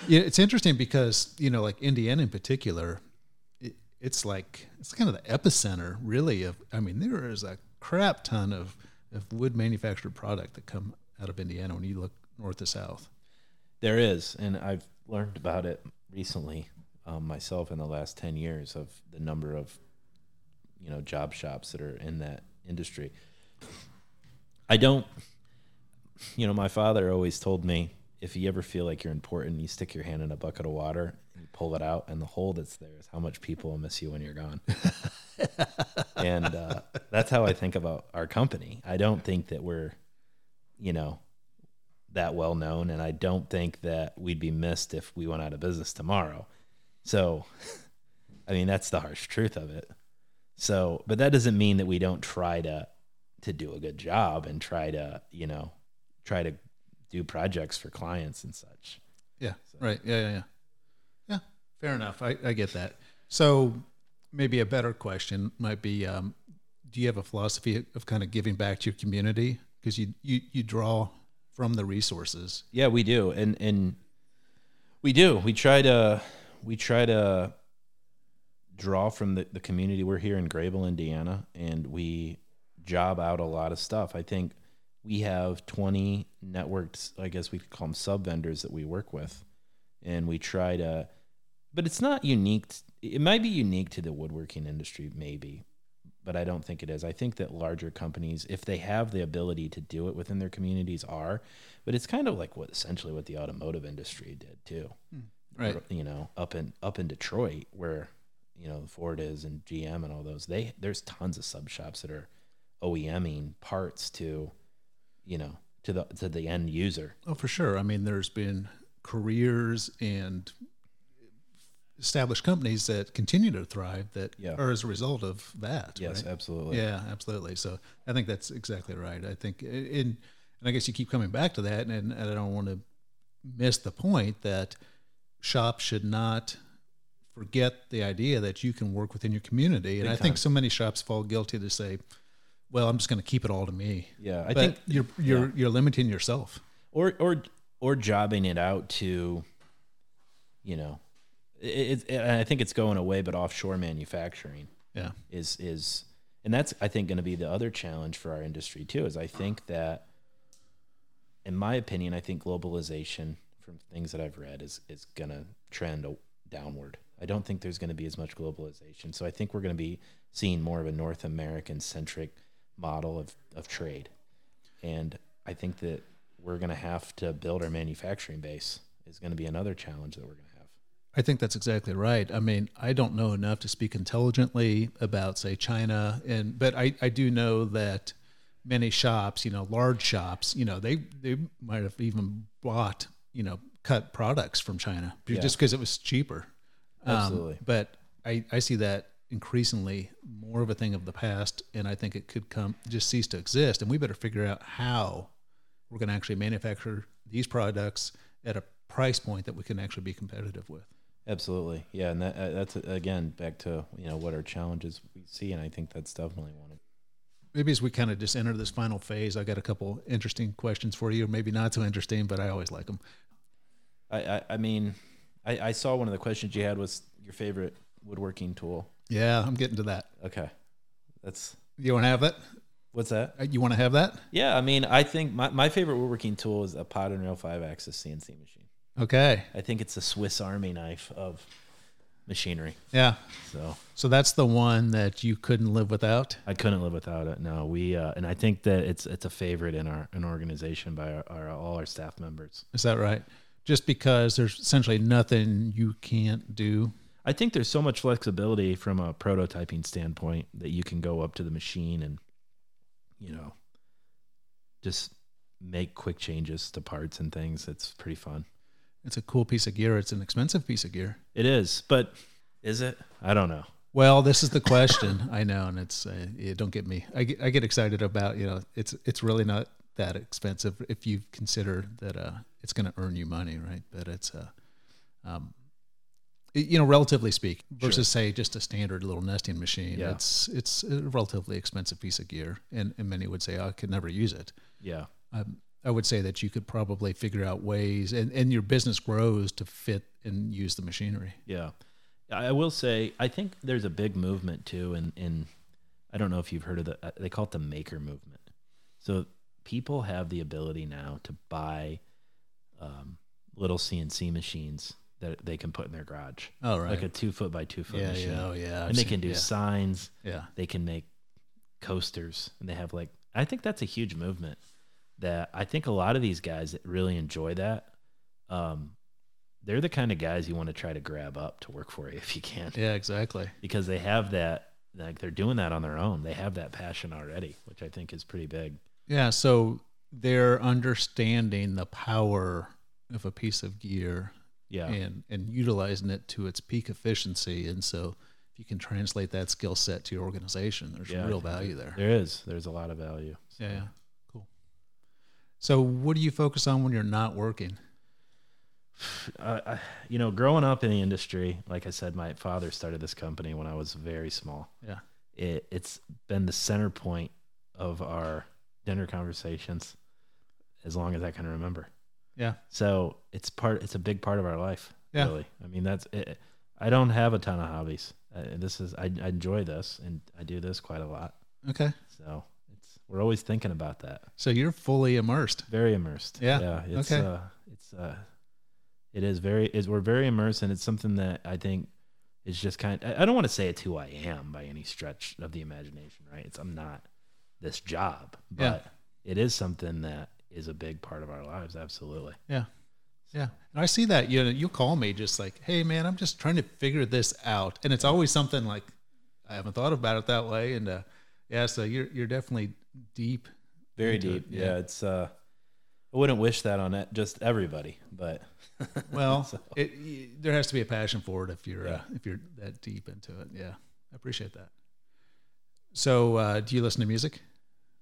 it's interesting because you know, like Indiana in particular, it, it's like it's kind of the epicenter, really. Of I mean, there is a crap ton of of wood manufactured product that come out of Indiana when you look north to south. There is, and I've learned about it recently um, myself in the last ten years of the number of you know job shops that are in that industry. I don't, you know, my father always told me if you ever feel like you're important, you stick your hand in a bucket of water, and you pull it out, and the hole that's there is how much people will miss you when you're gone. and uh, that's how I think about our company. I don't think that we're, you know, that well known, and I don't think that we'd be missed if we went out of business tomorrow. So, I mean, that's the harsh truth of it. So, but that doesn't mean that we don't try to to do a good job and try to, you know, try to do projects for clients and such. Yeah. Right. Yeah. Yeah. Yeah. Yeah. Fair enough. I, I get that. So maybe a better question might be: um, Do you have a philosophy of kind of giving back to your community because you, you you draw from the resources? Yeah, we do, and and we do. We try to we try to draw from the, the community. We're here in Grabill, Indiana, and we job out a lot of stuff. I think we have 20 networked, I guess we could call them sub vendors that we work with. And we try to, but it's not unique. It might be unique to the woodworking industry, maybe, but I don't think it is. I think that larger companies, if they have the ability to do it within their communities, are. But it's kind of like what essentially what the automotive industry did too. Hmm. Right. You know, up in up in Detroit where you know Ford is and GM and all those. They there's tons of sub shops that are OEMing parts to, you know, to the to the end user. Oh, for sure. I mean, there's been careers and established companies that continue to thrive that Yeah. are as a result of that. Yes, right? absolutely. Yeah, absolutely. So I think that's exactly right. I think, in, and I guess you keep coming back to that, and, and I don't want to miss the point that shops should not forget the idea that you can work within your community. And Big I think time. so many shops fall guilty to say, "Well, I'm just going to keep it all to me." Yeah, I but think you're you're you're limiting yourself. or or or jobbing it out to, you know, it, it, I think it's going away, but offshore manufacturing. Yeah. is is and that's I think going to be the other challenge for our industry too. Is I think that, in my opinion, I think globalization from things that I've read is is going to trend downward. I don't think there's going to be as much globalization. So I think we're going to be seeing more of a North American centric model of of trade, and I think that we're going to have to build our manufacturing base. Is going to be another challenge that we're going to have. I think that's exactly right. I mean, I don't know enough to speak intelligently about, say, China, and but I, I do know that many shops, you know, large shops, you know, they they might have even bought, you know, cut products from China Yeah. just because it was cheaper. Um, Absolutely. but I, I see that increasingly more of a thing of the past, and I think it could come just cease to exist, and we better figure out how we're going to actually manufacture these products at a price point that we can actually be competitive with. Absolutely, yeah, and that uh, that's again back to you know what our challenges we see, and I think that's definitely one of. maybe as we kind of just enter this final phase, I got a couple interesting questions for you, maybe not so interesting, but I always like them. I I, I mean, I, I saw one of the questions you had was your favorite woodworking tool. Yeah, I'm getting to that. Okay, that's You want to have that? what's that? Uh, You want to have that? Yeah, I mean, I think my, my favorite woodworking tool is a pod and rail five axis CNC machine. Okay. I think it's a Swiss Army knife of machinery. Yeah. So So that's the one that you couldn't live without. I couldn't live without it. No, we uh, and I think that it's it's a favorite in our an organization by our, our all our staff members. Is that right? Just because there's essentially nothing you can't do. I think there's so much flexibility from a prototyping standpoint that you can go up to the machine and, you know, just make quick changes to parts and things. It's pretty fun. It's a cool piece of gear. It's an expensive piece of gear. It is, but is it? I don't know. Well, this is the question. I know, and it's uh, yeah, don't get me. I get, I get excited about you know it's it's really not that expensive if you consider that uh, it's going to earn you money, right? But it's a, um, it- you know, relatively speak versus say just a standard little nesting machine. Yeah. It's it's a relatively expensive piece of gear, and, and many would say "Oh, I could never use it. Yeah. Um, I would say that you could probably figure out ways, and, and your business grows to fit and use the machinery. Yeah. I will say, I think there's a big movement too, in, in I don't know if you've heard of the, uh, they call it the maker movement. So people have the ability now to buy um, little CNC machines that they can put in their garage, Oh, right. like a two foot by two foot yeah, machine. yeah, oh, yeah. I've and they seen- can do yeah. signs, yeah. they can make coasters, and they have like, I think that's a huge movement that I think a lot of these guys that really enjoy that, um, they're the kind of guys you want to try to grab up to work for you if you can Yeah, exactly. because they have that like they're doing that on their own. They have that passion already, which I think is pretty big. Yeah, so they're understanding the power of a piece of gear Yeah. and and utilizing it to its peak efficiency. And so if you can translate that skill set to your organization, there's Yeah, real value there. There is. There's a lot of value. So, Yeah, yeah. Cool. So what do you focus on when you're not working? I, I, you know, growing up in the industry, like I said, my father started this company when I was very small. Yeah. It, it's been the center point of our dinner conversations as long as I can remember. Yeah. So it's part. It's a big part of our life. Yeah. Really. I mean, that's. It, I don't have a ton of hobbies. Uh, this is. I, I enjoy this, and I do this quite a lot. Okay. So it's. We're always thinking about that. So you're fully immersed. Very immersed. Yeah. Yeah. It's. Okay. Uh, it's. Uh, it is very. Is we're very immersed, and it's something that I think is just kind. I I don't want to say it's who I am by any stretch of the imagination. Right. It's. I'm not this job, Yeah. but it is something that is a big part of our lives. Absolutely. Yeah. Yeah. And I see that, you know, you'll call me just like, hey man, I'm just trying to figure this out. And it's always something like I haven't thought about it that way. And uh yeah, so you're you're definitely deep. Very deep. it, yeah. Yeah. It's. uh I wouldn't wish that on it, just everybody, but Well, So- it, y- there has to be a passion for it if you're uh, if you're that deep into it. Yeah. I appreciate that. So, uh, do you listen to music?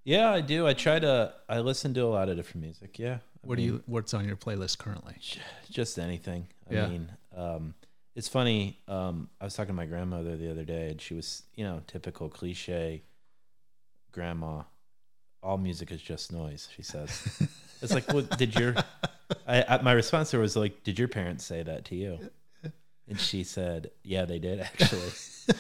Yeah, I do. I try to. I listen to a lot of different music. Yeah. I What do you what's on your playlist currently? just anything. I Yeah. mean, um, it's funny. Um, I was talking to my grandmother the other day, and she was, you know, typical cliche grandma. All music is just noise. She says. it's like, what did your? I, I, my response to her was like, did your parents say that to you? And she said, yeah, they did actually.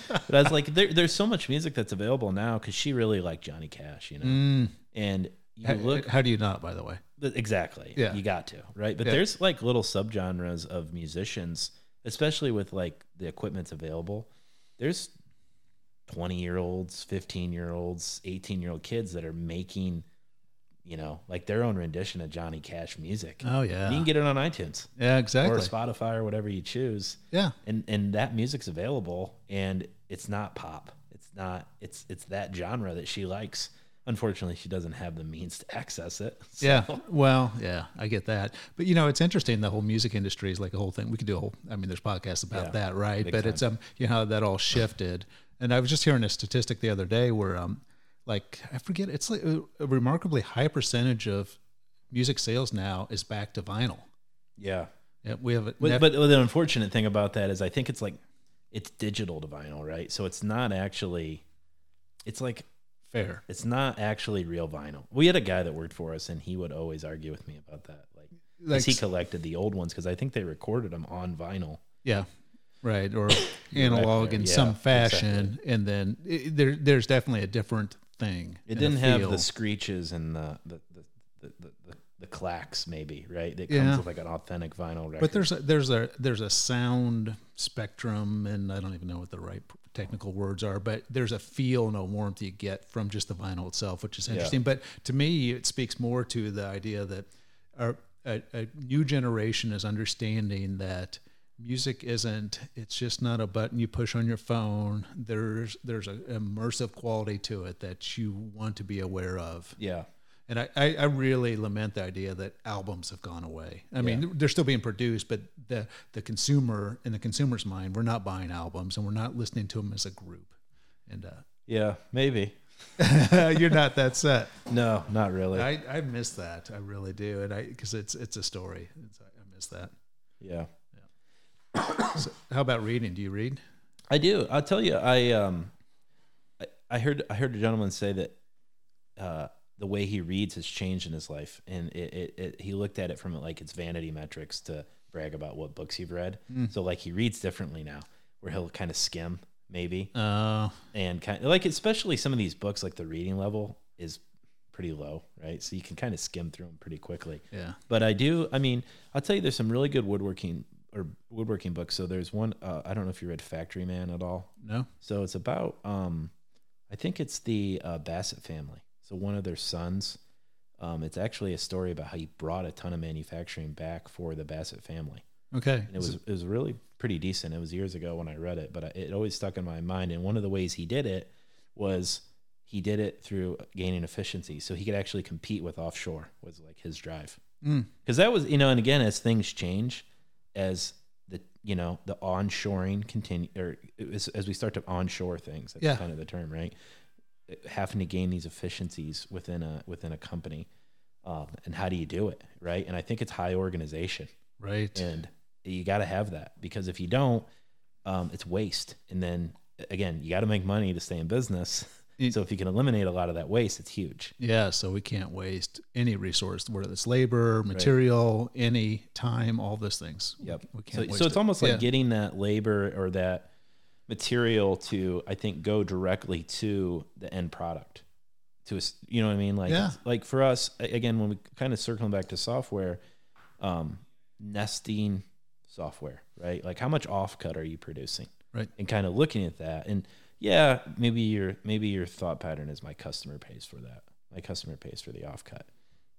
but I was like, there, there's so much music that's available now because she really liked Johnny Cash, you know. Mm. And you How, look how do you not, by the way? Exactly. Yeah. You got to, right? But Yeah. there's like little subgenres of musicians, especially with like the equipment's available. There's 20 year olds, 15 year olds, 18 year old kids that are making, you know, like their own rendition of Johnny Cash music. Oh yeah. You can get it on iTunes yeah, exactly. or. Spotify or whatever you choose. Yeah. And and that music's available and it's not pop. It's not it's it's that genre that she likes. Unfortunately, she doesn't have the means to access it. So- Yeah. Well, yeah, I get that. But you know, it's interesting. The whole music industry is like a whole thing. We could do a whole. I mean, there's podcasts about Yeah, that, right? But it's um, you know, how that all shifted. And I was just hearing a statistic the other day where um, like I forget, it's like a, a remarkably high percentage of music sales now is back to vinyl. Yeah. Yeah, we have. But, but the unfortunate thing about that is I think it's like it's digital to vinyl, right? So it's not actually it's like fair. it's not actually real vinyl. We had a guy that worked for us and he would always argue with me about that. Like Like, he collected the old ones because I think they recorded them on vinyl. yeah, right, or analog in Yeah, some fashion, and then it, there, there's definitely a different thing. It didn't have the screeches and the the the, the, the, the, the clacks maybe, right? Yeah. comes with like an authentic vinyl record. But there's a, there's a there's a sound spectrum, and I don't even know what the right technical words are, but there's a feel and a warmth you get from just the vinyl itself, which is interesting. But to me, it speaks more to the idea that our a, a new generation is understanding that music isn't it's just not a button you push on your phone there's there's a immersive quality to it that you want to be aware of Yeah. and I, I, I really lament the idea that albums have gone away. I mean, they're still being produced, but the the consumer in the consumer's mind, we're not buying albums and we're not listening to them as a group. And uh Yeah, maybe. you're not that set. No, not really. I, I miss that. I really do, and I because it's it's a story. It's, I miss that. yeah. So how about reading? Do you read? I do. I'll tell you. I um, I, I heard I heard a gentleman say that uh, the way he reads has changed in his life, and it, it, it he looked at it from like it's vanity metrics to brag about what books you've read. So like he reads differently now, where he'll kind of skim maybe, Uh, and kind of like especially some of these books, like the reading level is pretty low, right? So you can kind of skim through them pretty quickly. yeah. But I do. I mean, I'll tell you, there's some really good woodworking or woodworking books. So there's one. Uh, I don't know if you read Factory Man at all. No. So it's about. Um, I think it's the uh, Bassett family. So one of their sons. Um, it's actually a story about how he brought a ton of manufacturing back for the Bassett family. Okay. And it was it was really pretty decent. It was years ago when I read it, but I, it always stuck in my mind. And one of the ways he did it was he did it through gaining efficiency, so he could actually compete with offshore. Was like his drive Mm. because that was you know, and again, as things change, as the you know the onshoring continue or as, as we start to onshore things, that's Yeah. kind of the term, right? Having to gain these efficiencies within a within a company, um, and how do you do it, right? And I think it's high organization right. and you got to have that because if you don't um, it's waste and then again you got to make money to stay in business so if you can eliminate a lot of that waste it's huge Yeah, so we can't waste any resource, whether it's labor, material, any time, all those things. yep We so, so it's it. almost like Yeah. getting that labor or that material to i think go directly to the end product to you know what i mean like Yeah. like for us again when we kind of circling back to software um nesting software right like how much offcut are you producing Right. and kind of looking at that and yeah maybe your maybe your thought pattern is my customer pays for that my customer pays for the offcut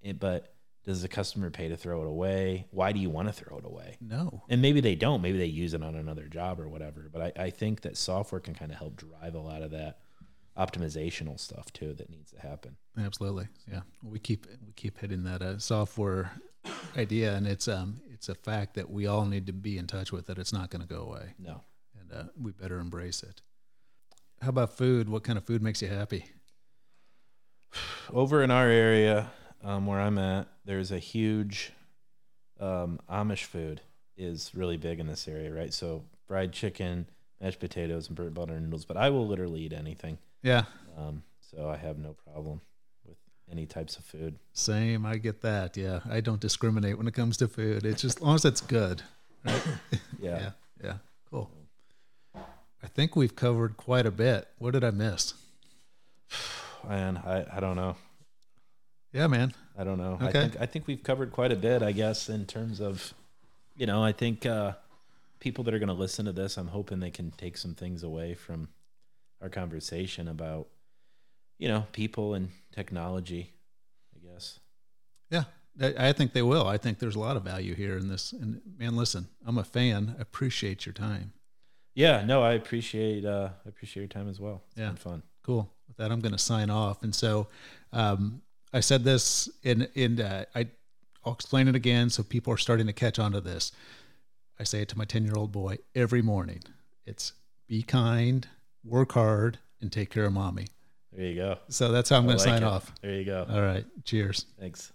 It- but does the customer pay to throw it away why do you want to throw it away No. and maybe they don't maybe they use it on another job or whatever but i, I think that software can kind of help drive a lot of that optimizational stuff too that needs to happen Absolutely. Yeah. We keep we keep hitting that uh, software idea, and it's um it's a fact that we all need to be in touch with that. It's not going to go away, no and uh, we better embrace it. How about food? What kind of food makes you happy? over in our area um, where I'm at, there's a huge um, Amish food is really big in this area, right? So fried chicken, mashed potatoes, and burnt butter noodles. But I will literally eat anything, Yeah. um, so I have no problem with any types of food. Same. I get that. Yeah. I don't discriminate when it comes to food. It's just as long as it's good. Right? Yeah. yeah. Yeah. I think we've covered quite a bit. What did I miss? And I, I don't know. Yeah, man. I don't know. I Okay. think I think we've covered quite a bit, I guess, in terms of, you know, I think uh, people that are going to listen to this, I'm hoping they can take some things away from our conversation about, you know, people and technology. I guess. Yeah, I, I think they will. I think there's a lot of value here in this. And man, listen, I'm a fan. I appreciate your time. Yeah. No, I appreciate uh, I appreciate your time as well. It's Yeah. been fun. Cool. With that, I'm going to sign off. And so, um, I said this in in uh, I, I'll explain it again so people are starting to catch on to this. I say it to my 10 year old boy every morning. It's be kind, work hard, and take care of mommy. There you go. So that's how I'm going to like sign it. off. There you go. All right. Cheers. Thanks.